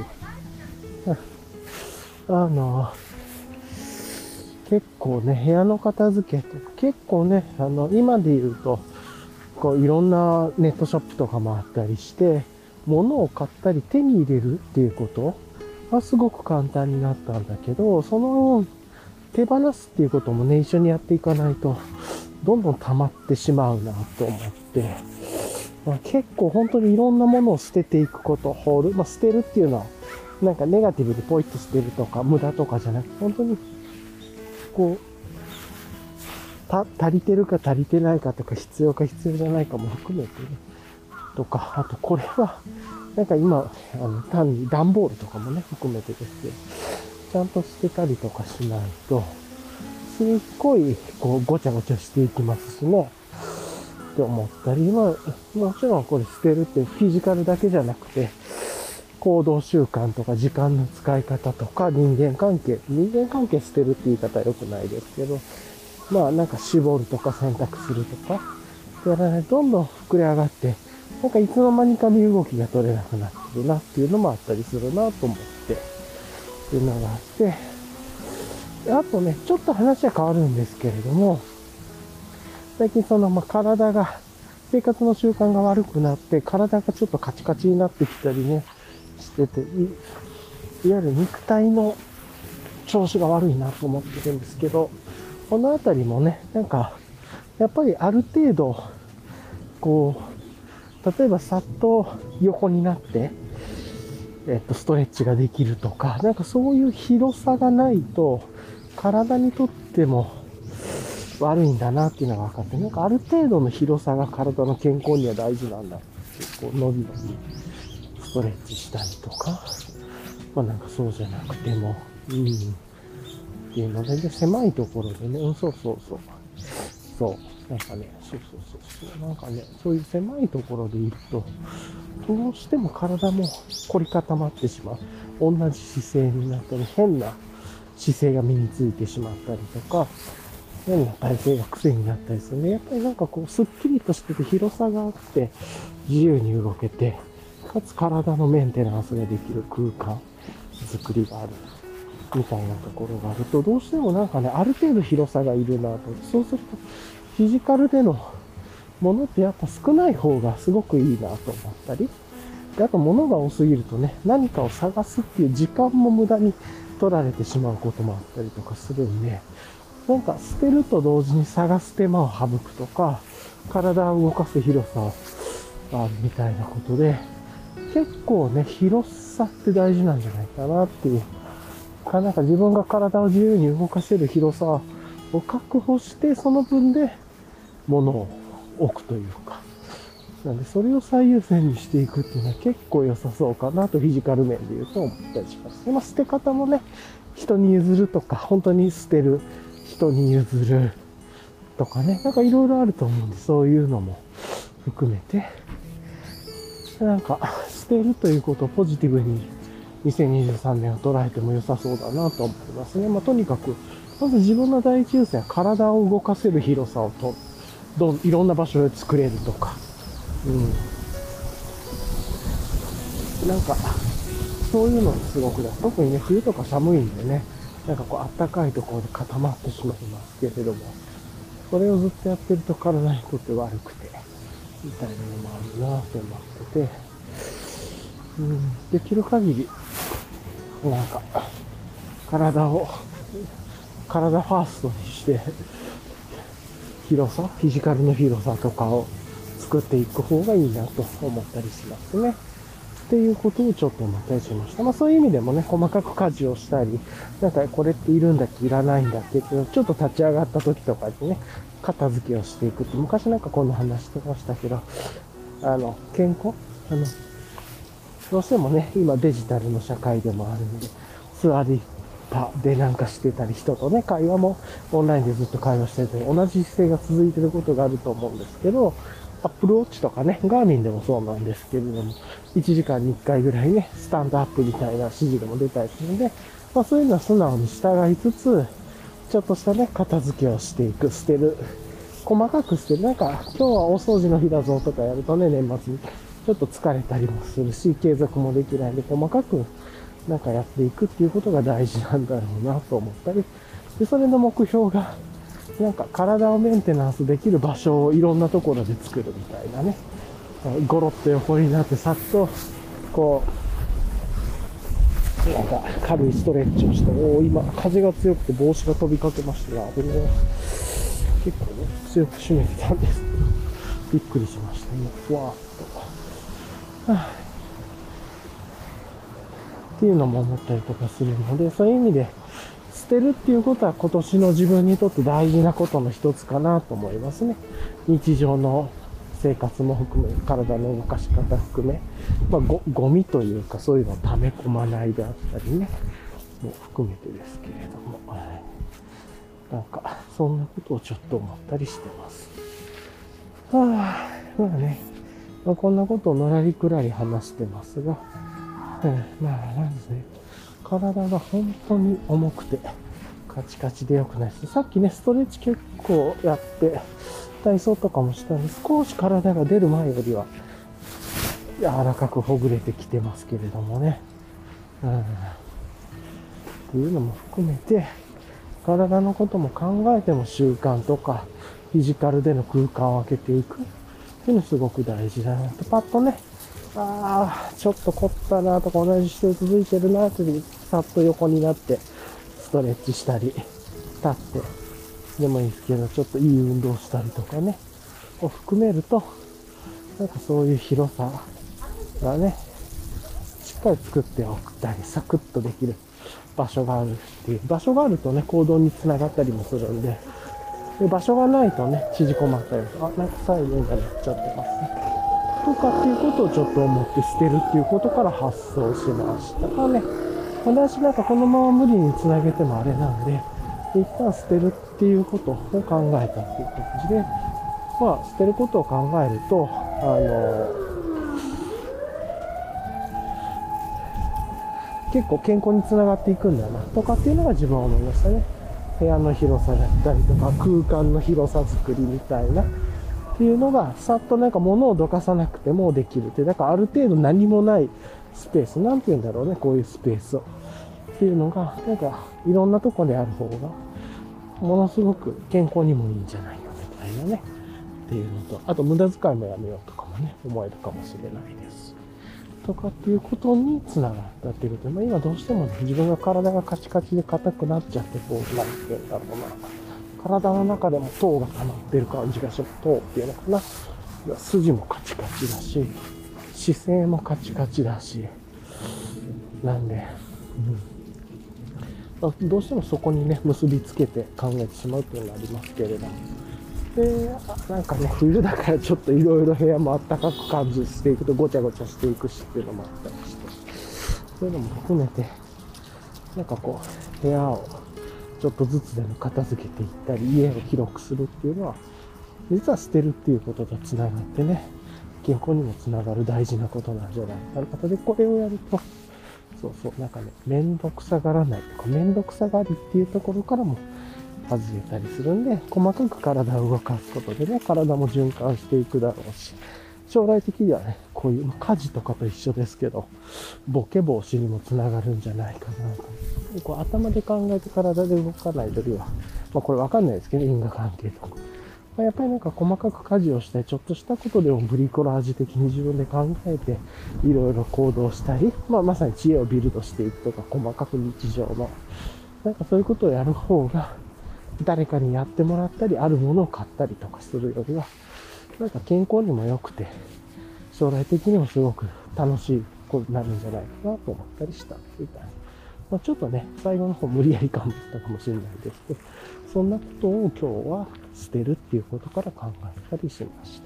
あの、結構ね、部屋の片付けとか、結構ね、あの、今で言うと、こう、いろんなネットショップとかもあったりして、物を買ったり手に入れるっていうことはすごく簡単になったんだけど、その手放すっていうこともね、一緒にやっていかないと、どんどん溜まってしまうなと思って、まあ、結構本当にいろんなものを捨てていくこと、ホール、まあ、捨てるっていうのは、なんかネガティブでポイッと捨てるとか、無駄とかじゃなくて、本当にこう、た、足りてるか足りてないかとか、必要か必要じゃないかも含めてね、とか、あとこれは、なんか今、あの、単に段ボールとかもね、含めてですけど、ちゃんと捨てたりとかしないと、すっごい、こう、ごちゃごちゃしていきますしね、って思ったり、まあ、もちろんこれ捨てるってフィジカルだけじゃなくて、行動習慣とか時間の使い方とか人間関係、人間関係捨てるって言い方は良くないですけど、まあなんか絞るとか選択するとか、やらないどんどん膨れ上がって、なんかいつの間にか身動きが取れなくなってるなっていうのもあったりするなと思って、っていうのがあって、あとね、ちょっと話は変わるんですけれども、最近その、ま、体が、生活の習慣が悪くなって、体がちょっとカチカチになってきたりね、してて、いいわゆる肉体の調子が悪いなと思ってるんですけど、このあたりもね、なんか、やっぱりある程度、こう、例えばさっと横になって、えっと、ストレッチができるとか、なんかそういう広さがないと、体にとっても悪いんだなっていうのが分かって、なんかある程度の広さが体の健康には大事なんだって、こう、伸び伸びストレッチしたりとか、まあなんかそうじゃなくても、うん。っていうので、で狭いところでね、うん、そうそうそう。そう。なんかね、そうそうそうそう。なんかね、そういう狭いところでいると、どうしても体も凝り固まってしまう。同じ姿勢になったり、変な姿勢が身についてしまったりとか、変な体勢が癖になったりするね。やっぱりなんかこう、スッキリとしてて広さがあって、自由に動けて、かつ体のメンテナンスができる空間作りがあるみたいなところがあると、どうしてもなんかね、ある程度広さがいるなと。そうすると、フィジカルでのものってやっぱ少ない方がすごくいいなと思ったり、であと物が多すぎるとね、何かを探すっていう時間も無駄に取られてしまうこともあったりとかするんで、なんか捨てると同時に探す手間を省くとか、体を動かす広さあみたいなことで、結構ね、広さって大事なんじゃないかなっていう。かなんか自分が体を自由に動かせる広さを確保して、その分で物を置くというか。なんで、それを最優先にしていくっていうのは結構良さそうかなと、フィジカル面で言うと思ったりします。で、ま、捨て方もね、人に譲るとか、本当に捨てる、人に譲るとかね、なんかいろいろあると思うんで、そういうのも含めて、なんか、捨てるということをポジティブに2023年を捉えても良さそうだなと思いますね。まあ、とにかく、まず自分の第一優先は体を動かせる広さをと、ど、いろんな場所で作れるとか、うん。なんか、そういうのすごくだ。特にね、冬とか寒いんでね、なんかこう、あったかいところで固まってしまいますけれども、それをずっとやってると体にとって悪くて、みたいなのもあるなって思ってて、うん、できる限り、なんか、体を、体ファーストにして、広さ、フィジカルの広さとかを作っていく方がいいなと思ったりしますね。っていうことをちょっと思ったりしました。まあそういう意味でもね、細かく家事をしたり、なんかこれっているんだっけ、いらないんだっけっていうのちょっと立ち上がった時とかにね、片付けをしていくって、昔なんかこんな話してましたけど、あの、健康？あの、どうしてもね、今デジタルの社会でもあるんで、座り場でなんかしてたり、人とね、会話もオンラインでずっと会話してて、同じ姿勢が続いてることがあると思うんですけど、アップルウォッチとかね、ガーミンでもそうなんですけれども、1時間に1回ぐらいね、スタンドアップみたいな指示でも出たりするんで、まあそういうのは素直に従いつつ、ちょっとしたね、片付けをしていく、捨てる。細かく捨てる。なんか、今日は大掃除の日だぞとかやるとね、年末にちょっと疲れたりもするし、継続もできないんで、細かくなんかやっていくっていうことが大事なんだろうなと思ったり、で、それの目標が、なんか体をメンテナンスできる場所をいろんなところで作るみたいなね。ゴロッと横になってさっと、こう、なんか軽いストレッチをして、おお、今風が強くて帽子が飛びかけましたが、ね結構ね、強く締めてたんですけど、びっくりしました。今、ふわーっと。はあっていうのも思ったりとかするので、そういう意味で、捨てるっていうことは今年の自分にとって大事なことの一つかなと思いますね。日常の生活も含め、体の動かし方含め、まあ、ご、ゴミというかそういうのを溜め込まないであったりね、も含めてですけれども、はい。なんか、そんなことをちょっと思ったりしてます。はあ、まあね、まあ、こんなことをのらりくらり話してますが、うん、まあ、なんですね。体が本当に重くて、カチカチで良くないです。さっきね、ストレッチ結構やって、体操とかもしたんで、少し体が出る前よりは、柔らかくほぐれてきてますけれどもね。うん。っていうのも含めて、体のことも考えても習慣とか、フィジカルでの空間を空けていくっていうのすごく大事だなと、パッとね、ああ、ちょっと凝ったなとか同じ姿勢続いてるなって、さっと横になって、ストレッチしたり、立って、でもいいですけど、ちょっといい運動したりとかね、を含めると、なんかそういう広さがね、しっかり作っておくたり、サクッとできる場所があるっていう。場所があるとね、行動につながったりもするんで、で場所がないとね、縮こまったりとか、あ、なんか最後になっちゃってますね。とかっていうことをちょっと思って捨てるっていうことから発想しましたかね。私なんかこのまま無理につなげてもあれなんで、一旦捨てるっていうことを考えたっていう感じで、まあ捨てることを考えると、あの、結構健康につながっていくんだなとかっていうのが自分は思いましたね。部屋の広さだったりとか空間の広さ作りみたいなっていうのがさっとなんか物をどかさなくてもできるってだからある程度何もないスペースなんて言うんだろうねこういうスペースをっていうのがなんかいろんなとこである方がものすごく健康にもいいんじゃないかみたいなねっていうのとあと無駄遣いもやめようとかもね思えるかもしれないですとかっていうことにつながったっていうことで、まあ、今どうしてもね自分が体がカチカチで硬くなっちゃってこうなんて言うんだろうな体の中でも糖が溜まってる感じがします。糖っていうのかな。筋もカチカチだし、姿勢もカチカチだし、なんで、うん、どうしてもそこにね、結びつけて考えてしまうっていうのがありますけれども。で、なんかね、冬だからちょっといろいろ部屋も暖かく感じしていくとごちゃごちゃしていくしっていうのもあったりして、そういうのも含めて、なんかこう、部屋をちょっとずつでも片付けていったり、家を広くするっていうのは、実は捨てるっていうことと繋がってね、健康にもつながる大事なことなんじゃないかな方で、これをやると、そうそう、なんかね、めんどくさがらないとか、めんどくさがりっていうところからも外れたりするんで、細かく体を動かすことでね、体も循環していくだろうし、将来的にはね、こういう家事とかと一緒ですけど、ボケ防止にもつながるんじゃないかなと。こう頭で考えて体で動かないよりは、まあこれわかんないですけど、因果関係とか。ま、やっぱりなんか細かく家事をしたり、ちょっとしたことでもブリコラージュ的に自分で考えて、いろいろ行動したり、まあまさに知恵をビルドしていくとか、細かく日常の、なんかそういうことをやる方が、誰かにやってもらったり、あるものを買ったりとかするよりは、なんか健康にも良くて、将来的にもすごく楽しいことになるんじゃないかなと思ったりしたみたいな。まあ、ちょっとね、最後の方無理やり感もったかもしれないですけど、そんなことを今日は捨てるっていうことから考えたりしまし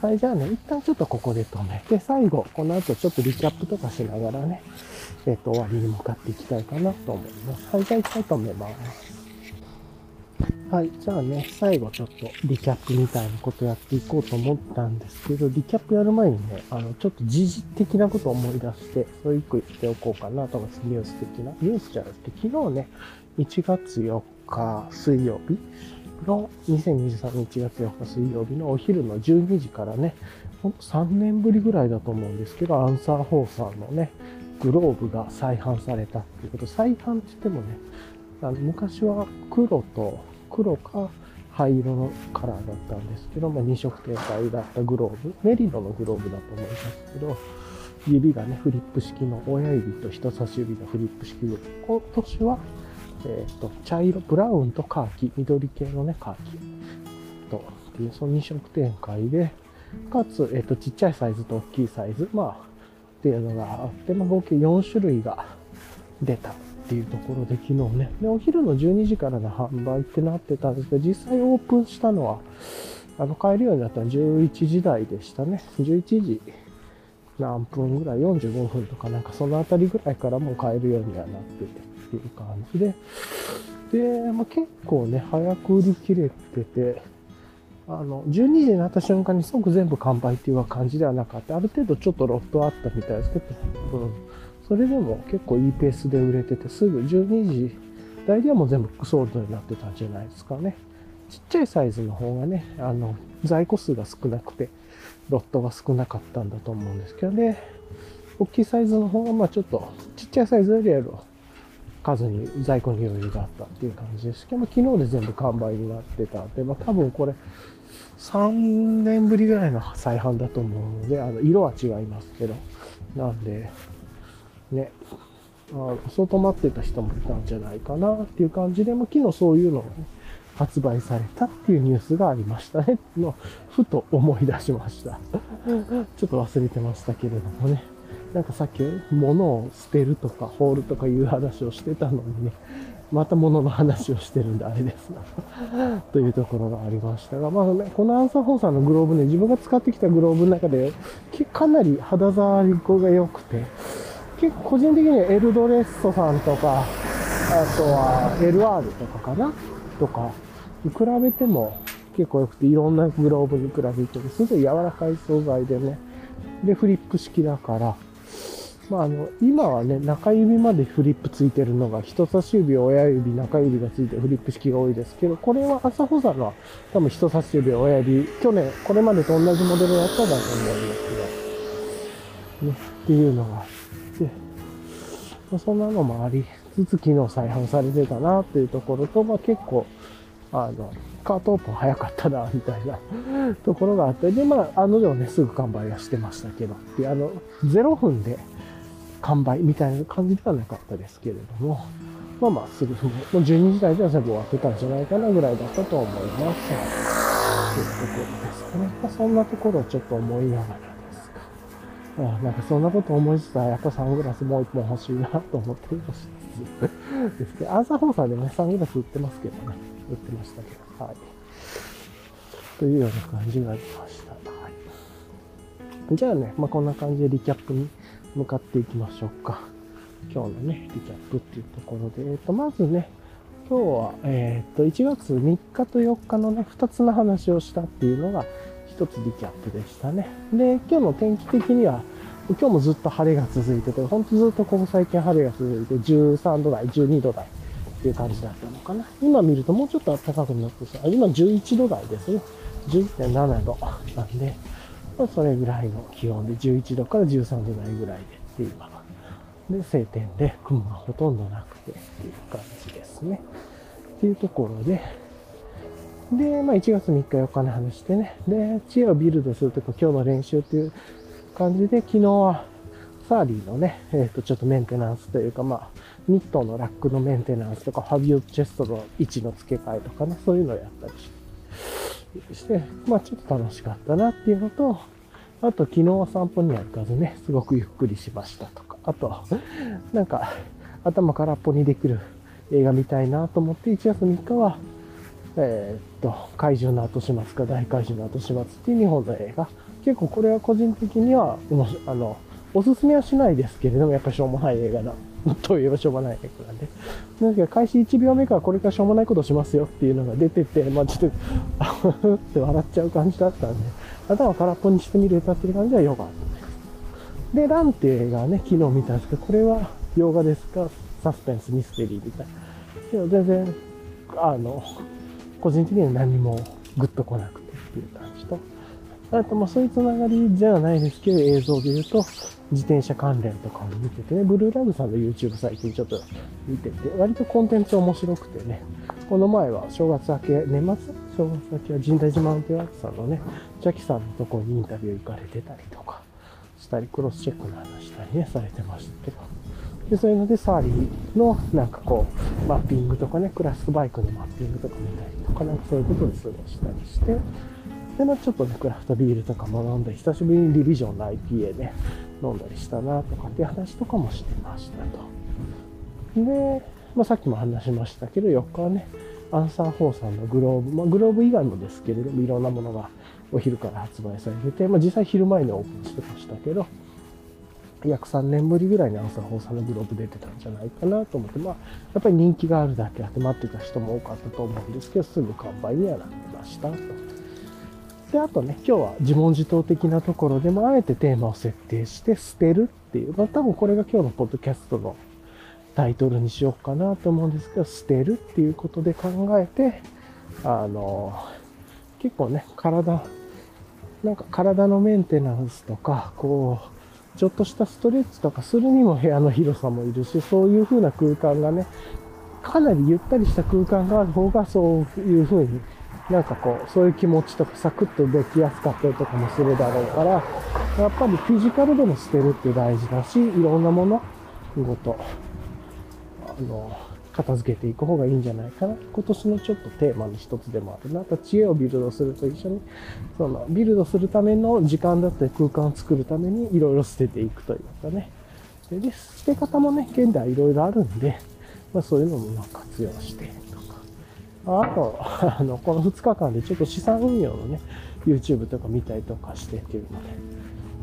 た。はい、じゃあね、一旦ちょっとここで止めて、最後、この後ちょっとリキャップとかしながらね、えっ、と、終わりに向かっていきたいかなと思います。はい、じゃあ一回止めます。はい。じゃあね、最後ちょっとリキャップみたいなことやっていこうと思ったんですけど、リキャップやる前にね、あの、ちょっと時事的なことを思い出して、それ一個言っておこうかなと思います。ニュース的な。ニュースじゃなくて、昨日ね、1月4日水曜日の、2023年1月4日水曜日のお昼の12時からね、ほんと3年ぶりぐらいだと思うんですけど、アンサー4さんのね、グローブが再販されたっていうこと。再販って言ってもね、あの昔は黒と黒か灰色のカラーだったんですけど、まあ、2色展開だったグローブ、メリノのグローブだと思いますけど、指がね、フリップ式の親指と人差し指のフリップ式グローブ。今年は、えっ、ー、と、茶色、ブラウンとカーキ、緑系のね、カーキ。と、っていう、その2色展開で、かつ、えっ、ー、と、ちっちゃいサイズと大きいサイズ、まあ、っていうのがあって、まあ、合計4種類が出たっていうところで昨日ね、で、お昼の12時からの販売ってなってたんですけど、実際オープンしたのは、あの、買えるようになったのは11時台でしたね。11時何分ぐらい、45分とかなんかそのあたりぐらいからもう買えるようにはなってて。いう感じで、で、まあ、結構ね、早く売り切れてて、あの、12時になった瞬間に即全部完売っていう感じではなかった。ある程度ちょっとロットあったみたいですけど、うんそれでも結構いいペースで売れてて、すぐ12時台ではもう全部ソールドになってたんじゃないですかね。ちっちゃいサイズの方がね、あの、在庫数が少なくて、ロットが少なかったんだと思うんですけどね、大きいサイズの方が、まあちょっと、ちっちゃいサイズよりは数に在庫に余裕があったっていう感じですけど、昨日で全部完売になってたんで、まあ多分これ、3年ぶりぐらいの再販だと思うので、あの、色は違いますけど、なんで、ね、あそう止まってた人もいたんじゃないかなっていう感じで、も昨日そういうのが、ね、発売されたっていうニュースがありましたね。の、ふと思い出しました。ちょっと忘れてましたけれどもね。なんかさっき物を捨てるとかホールとかいう話をしてたのにね、また物の話をしてるんであれですな というところがありましたが、まあね、このアンサー4さんのグローブね、自分が使ってきたグローブの中で、かなり肌触りが良くて、結構個人的にはエルドレッソさんとか、あとは LR とかかなとか、比べても結構良くて、いろんなグローブに比べても、すごい柔らかい素材でね。で、フリップ式だから、まあ、あの、今はね、中指までフリップついてるのが、人差し指、親指、中指がついてフリップ式が多いですけど、これは朝穂さんの多分人差し指、親指、去年、これまでと同じモデルだったんだと思うんですけど、ね、っていうのがあって、まあ、そんなのもありつつ昨日再販されてたなっていうところと、まあ、結構、あの、カートオープン早かったな、みたいな。ところがあって、で、まあ、あのでもね、すぐ完売はしてましたけど、で、あの、0分で完売みたいな感じではなかったですけれども、まあまあ、すぐ、もう12時台では全部終わってたんじゃないかなぐらいだったと思います。というところですかね。ま、そんなところをちょっと思いながら、あなんかそんなこと思いつつは、やっぱサングラスもう一本欲しいなと思っていましつですけど、アンサーフォーさんでね、サングラス売ってますけどね、売ってましたけど、はい。というような感じがありました。はい。じゃあね、まあ、こんな感じでリキャップに向かっていきましょうか。今日のね、リキャップっていうところで、えっ、と、まずね、今日は、えっ、と、1月3日と4日のね、2つの話をしたっていうのが、一つリキャップでしたね。で、今日の天気的には、今日もずっと晴れが続いてて、ほんとずっとここ最近晴れが続いて、13度台、12度台っていう感じだったのかな。今見るともうちょっと暖かくなってさ、今11度台ですね。11.7度なんで、ま、それぐらいの気温で11度から13度台ぐらいでって今。で、晴天で雲がほとんどなくてっていう感じですね。っていうところで、で、まあ、1月3日4日の話でね、で、知恵をビルドするとか今日の練習っていう感じで、昨日はサーリーのね、えっ、ー、と、ちょっとメンテナンスというか、まあ、ニットのラックのメンテナンスとか、ファビオチェストの位置の付け替えとかね、そういうのをやったりして、して、まあ、ちょっと楽しかったなっていうのと、あと、昨日は散歩には行かずね、すごくゆっくりしましたとか。あと、なんか、頭空っぽにできる映画見たいなと思って、1月3日は、えー、っと、怪獣の後始末か大怪獣の後始末っていう日本の映画。結構これは個人的には、あの、おすすめはしないですけれども、やっぱしょうもない映画といえばしょうもない映画なんで。なんか開始1秒目からこれからしょうもないことしますよっていうのが出てて、まあちょっと、あふふって笑っちゃう感じだったんで、頭空っぽにしてみる歌ってる感じは良かったです。で、ランっていう映画はね、昨日見たんですけど、これは洋画ですか？サスペンス、ミステリーみたいな。けど全然、あの、個人的には何もグッと来なくてっていう感じ、あと、まあ、そういうつながりじゃないですけど、映像で言うと、自転車関連とかを見ててね、ブルーラグさんの YouTube 最近ちょっと見てて、割とコンテンツ面白くてね、この前は正月明け、年末？正月明けは神代寺マウンテンアーツさんのね、ジャキさんのとこにインタビュー行かれてたりとか、したり、クロスチェックの話したりね、されてましたけど。で、そういうので、サーリーのなんかこう、マッピングとかね、クラシックバイクのマッピングとか見たりとか、なんかそういうことで過ごしたりして、で、まあちょっとね、クラフトビールとかも飲んで、久しぶりにリビジョンの IPA ね、飲んだりしたなとかって話とかもしてましたと。で、まあさっきも話しましたけど、4日はね、アンサー4さんのグローブ、まあグローブ以外もですけれども、いろんなものがお昼から発売されてて、まあ実際昼前にオープンしてましたけど、約3年ぶりぐらいにアンサー4さんのグローブ出てたんじゃないかなと思って、まあ、やっぱり人気があるだけあって待ってた人も多かったと思うんですけど、すぐ完売にはなってましたと。で、あとね、今日は自問自答的なところでも、あえてテーマを設定して捨てるっていう、まあ多分これが今日のポッドキャストのタイトルにしようかなと思うんですけど、捨てるっていうことで考えて、あの、結構ね、体、なんか体のメンテナンスとか、こう、ちょっとしたストレッチとかするにも部屋の広さもいるし、そういう風な空間がね、かなりゆったりした空間がある方がそういう風になんかこう、そういう気持ちとかサクッとできやすかったりとかもするだろうから、やっぱりフィジカルでも捨てるって大事だし、いろんなものごと、あの、片付けていく方がいいんじゃないかな。今年のちょっとテーマの一つでもあるな。あと知恵をビルドすると一緒に、その、ビルドするための時間だったり空間を作るためにいろいろ捨てていくというかね。で、捨て方もね、現代いろいろあるんで、まあそういうのも活用して、あと、あの、この2日間でちょっと資産運用のね、YouTube とか見たりとかしてっていうので、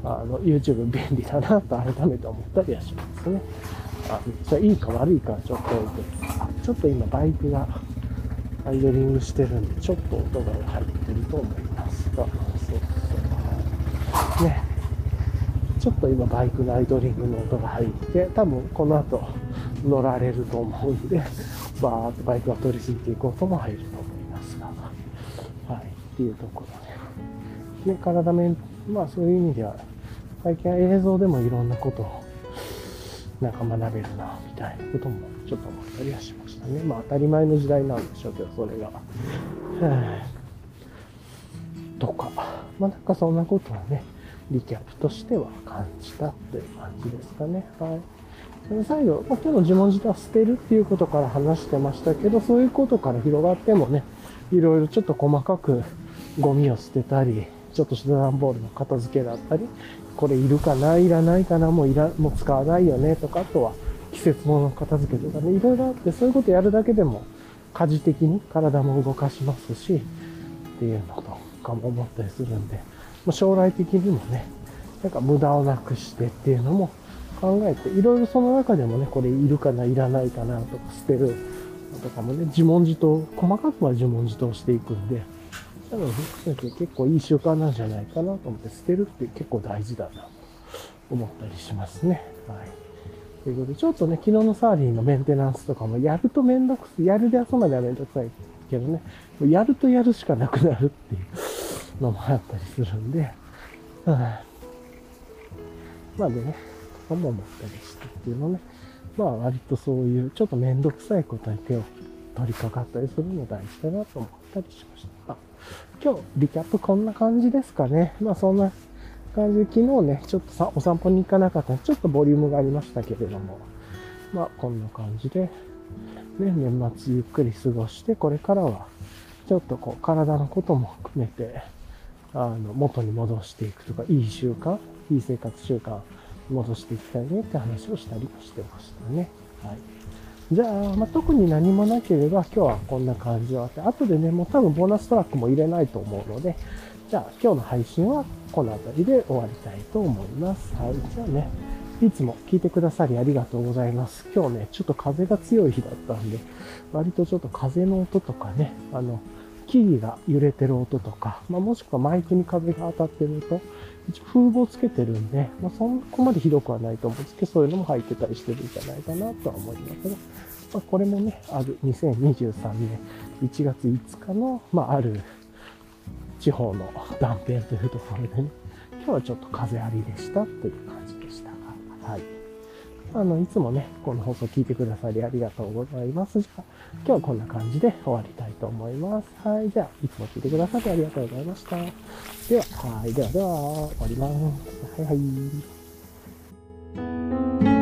あの、YouTube 便利だなと改めて思ったりはしますね。あ、じゃいいか悪いかちょっと置いて、ちょっと今バイクがアイドリングしてるんで、ちょっと音が入ってると思いますが、そうそう。ね。ちょっと今バイクのアイドリングの音が入って、多分この後乗られると思うんで、バーっとバイクが通り過ぎていく音も入ると思いますが、はい、っていうところで。で、体面、まあそういう意味では、最近は映像でもいろんなことを、なんか学べるな、みたいなこともちょっと思ったりはしましたね。まあ当たり前の時代なんでしょうけど、それが。とか、まあなんかそんなことはね、リキャップとしては感じたという感じですかね。はい。最後、ま、今日の自問自答は捨てるっていうことから話してましたけど、そういうことから広がってもね、いろいろちょっと細かくゴミを捨てたり、ちょっとした段ボールの片付けだったり、これいるかないらないかなもういら、もう使わないよねとか、あとは季節物の片付けとかね、いろいろあって、そういうことやるだけでも、家事的に体も動かしますし、っていうのとかも思ったりするんで、将来的にもね、なんか無駄をなくしてっていうのも考えて、いろいろその中でもね、これいるかな、いらないかなとか、捨てるとかもね、自問自答、細かくは自問自答していくんで、多分含めて結構いい習慣なんじゃないかなと思って、捨てるって結構大事だなと思ったりしますね。はい。ということで、ちょっとね、昨日のサーリーのメンテナンスとかも、やるとめんどくさい、やるで遊まではめんどくさいけどね、やるとやるしかなくなるっていうのもあったりするんで、はい、まあでね、かも思ったりしてっていうのね、まあ割とそういうちょっとめんどくさいことに手を取り掛かったりするの大事だなと思ったりしました。今日、リキャップこんな感じですかね。まあそんな感じで、昨日ね、ちょっとさお散歩に行かなかったちょっとボリュームがありましたけれども、まあこんな感じで、ね、年末ゆっくり過ごして、これからは、ちょっとこう体のことも含めて、あの、元に戻していくとか、いい習慣、いい生活習慣、戻していきたいねって話をしたりしてましたね。はい。じゃあ、まあ、特に何もなければ今日はこんな感じはあって、後でね、もう多分ボーナストラックも入れないと思うので、じゃあ今日の配信はこの辺りで終わりたいと思います。はい。じゃあね、いつも聞いてくださりありがとうございます。今日ね、ちょっと風が強い日だったんで、割とちょっと風の音とかね、あの、木々が揺れてる音とか、まあ、もしくはマイクに風が当たってると、一応風防つけてるんで、まあ、そこまでひどくはないと思うんですけど、そういうのも入ってたりしてるんじゃないかなとは思いますが、まあ、これもね、ある2023年1月5日の、まあ、ある地方の断片というところでね、今日はちょっと風ありでしたという感じでしたが、はい。あの、いつもね、この放送聞いてくださりありがとうございます。じゃあ、今日はこんな感じで終わりたいと思います。はい。じゃあ、いつも聞いてくださってありがとうございました。では、はい。ではでは、終わります。はいはい。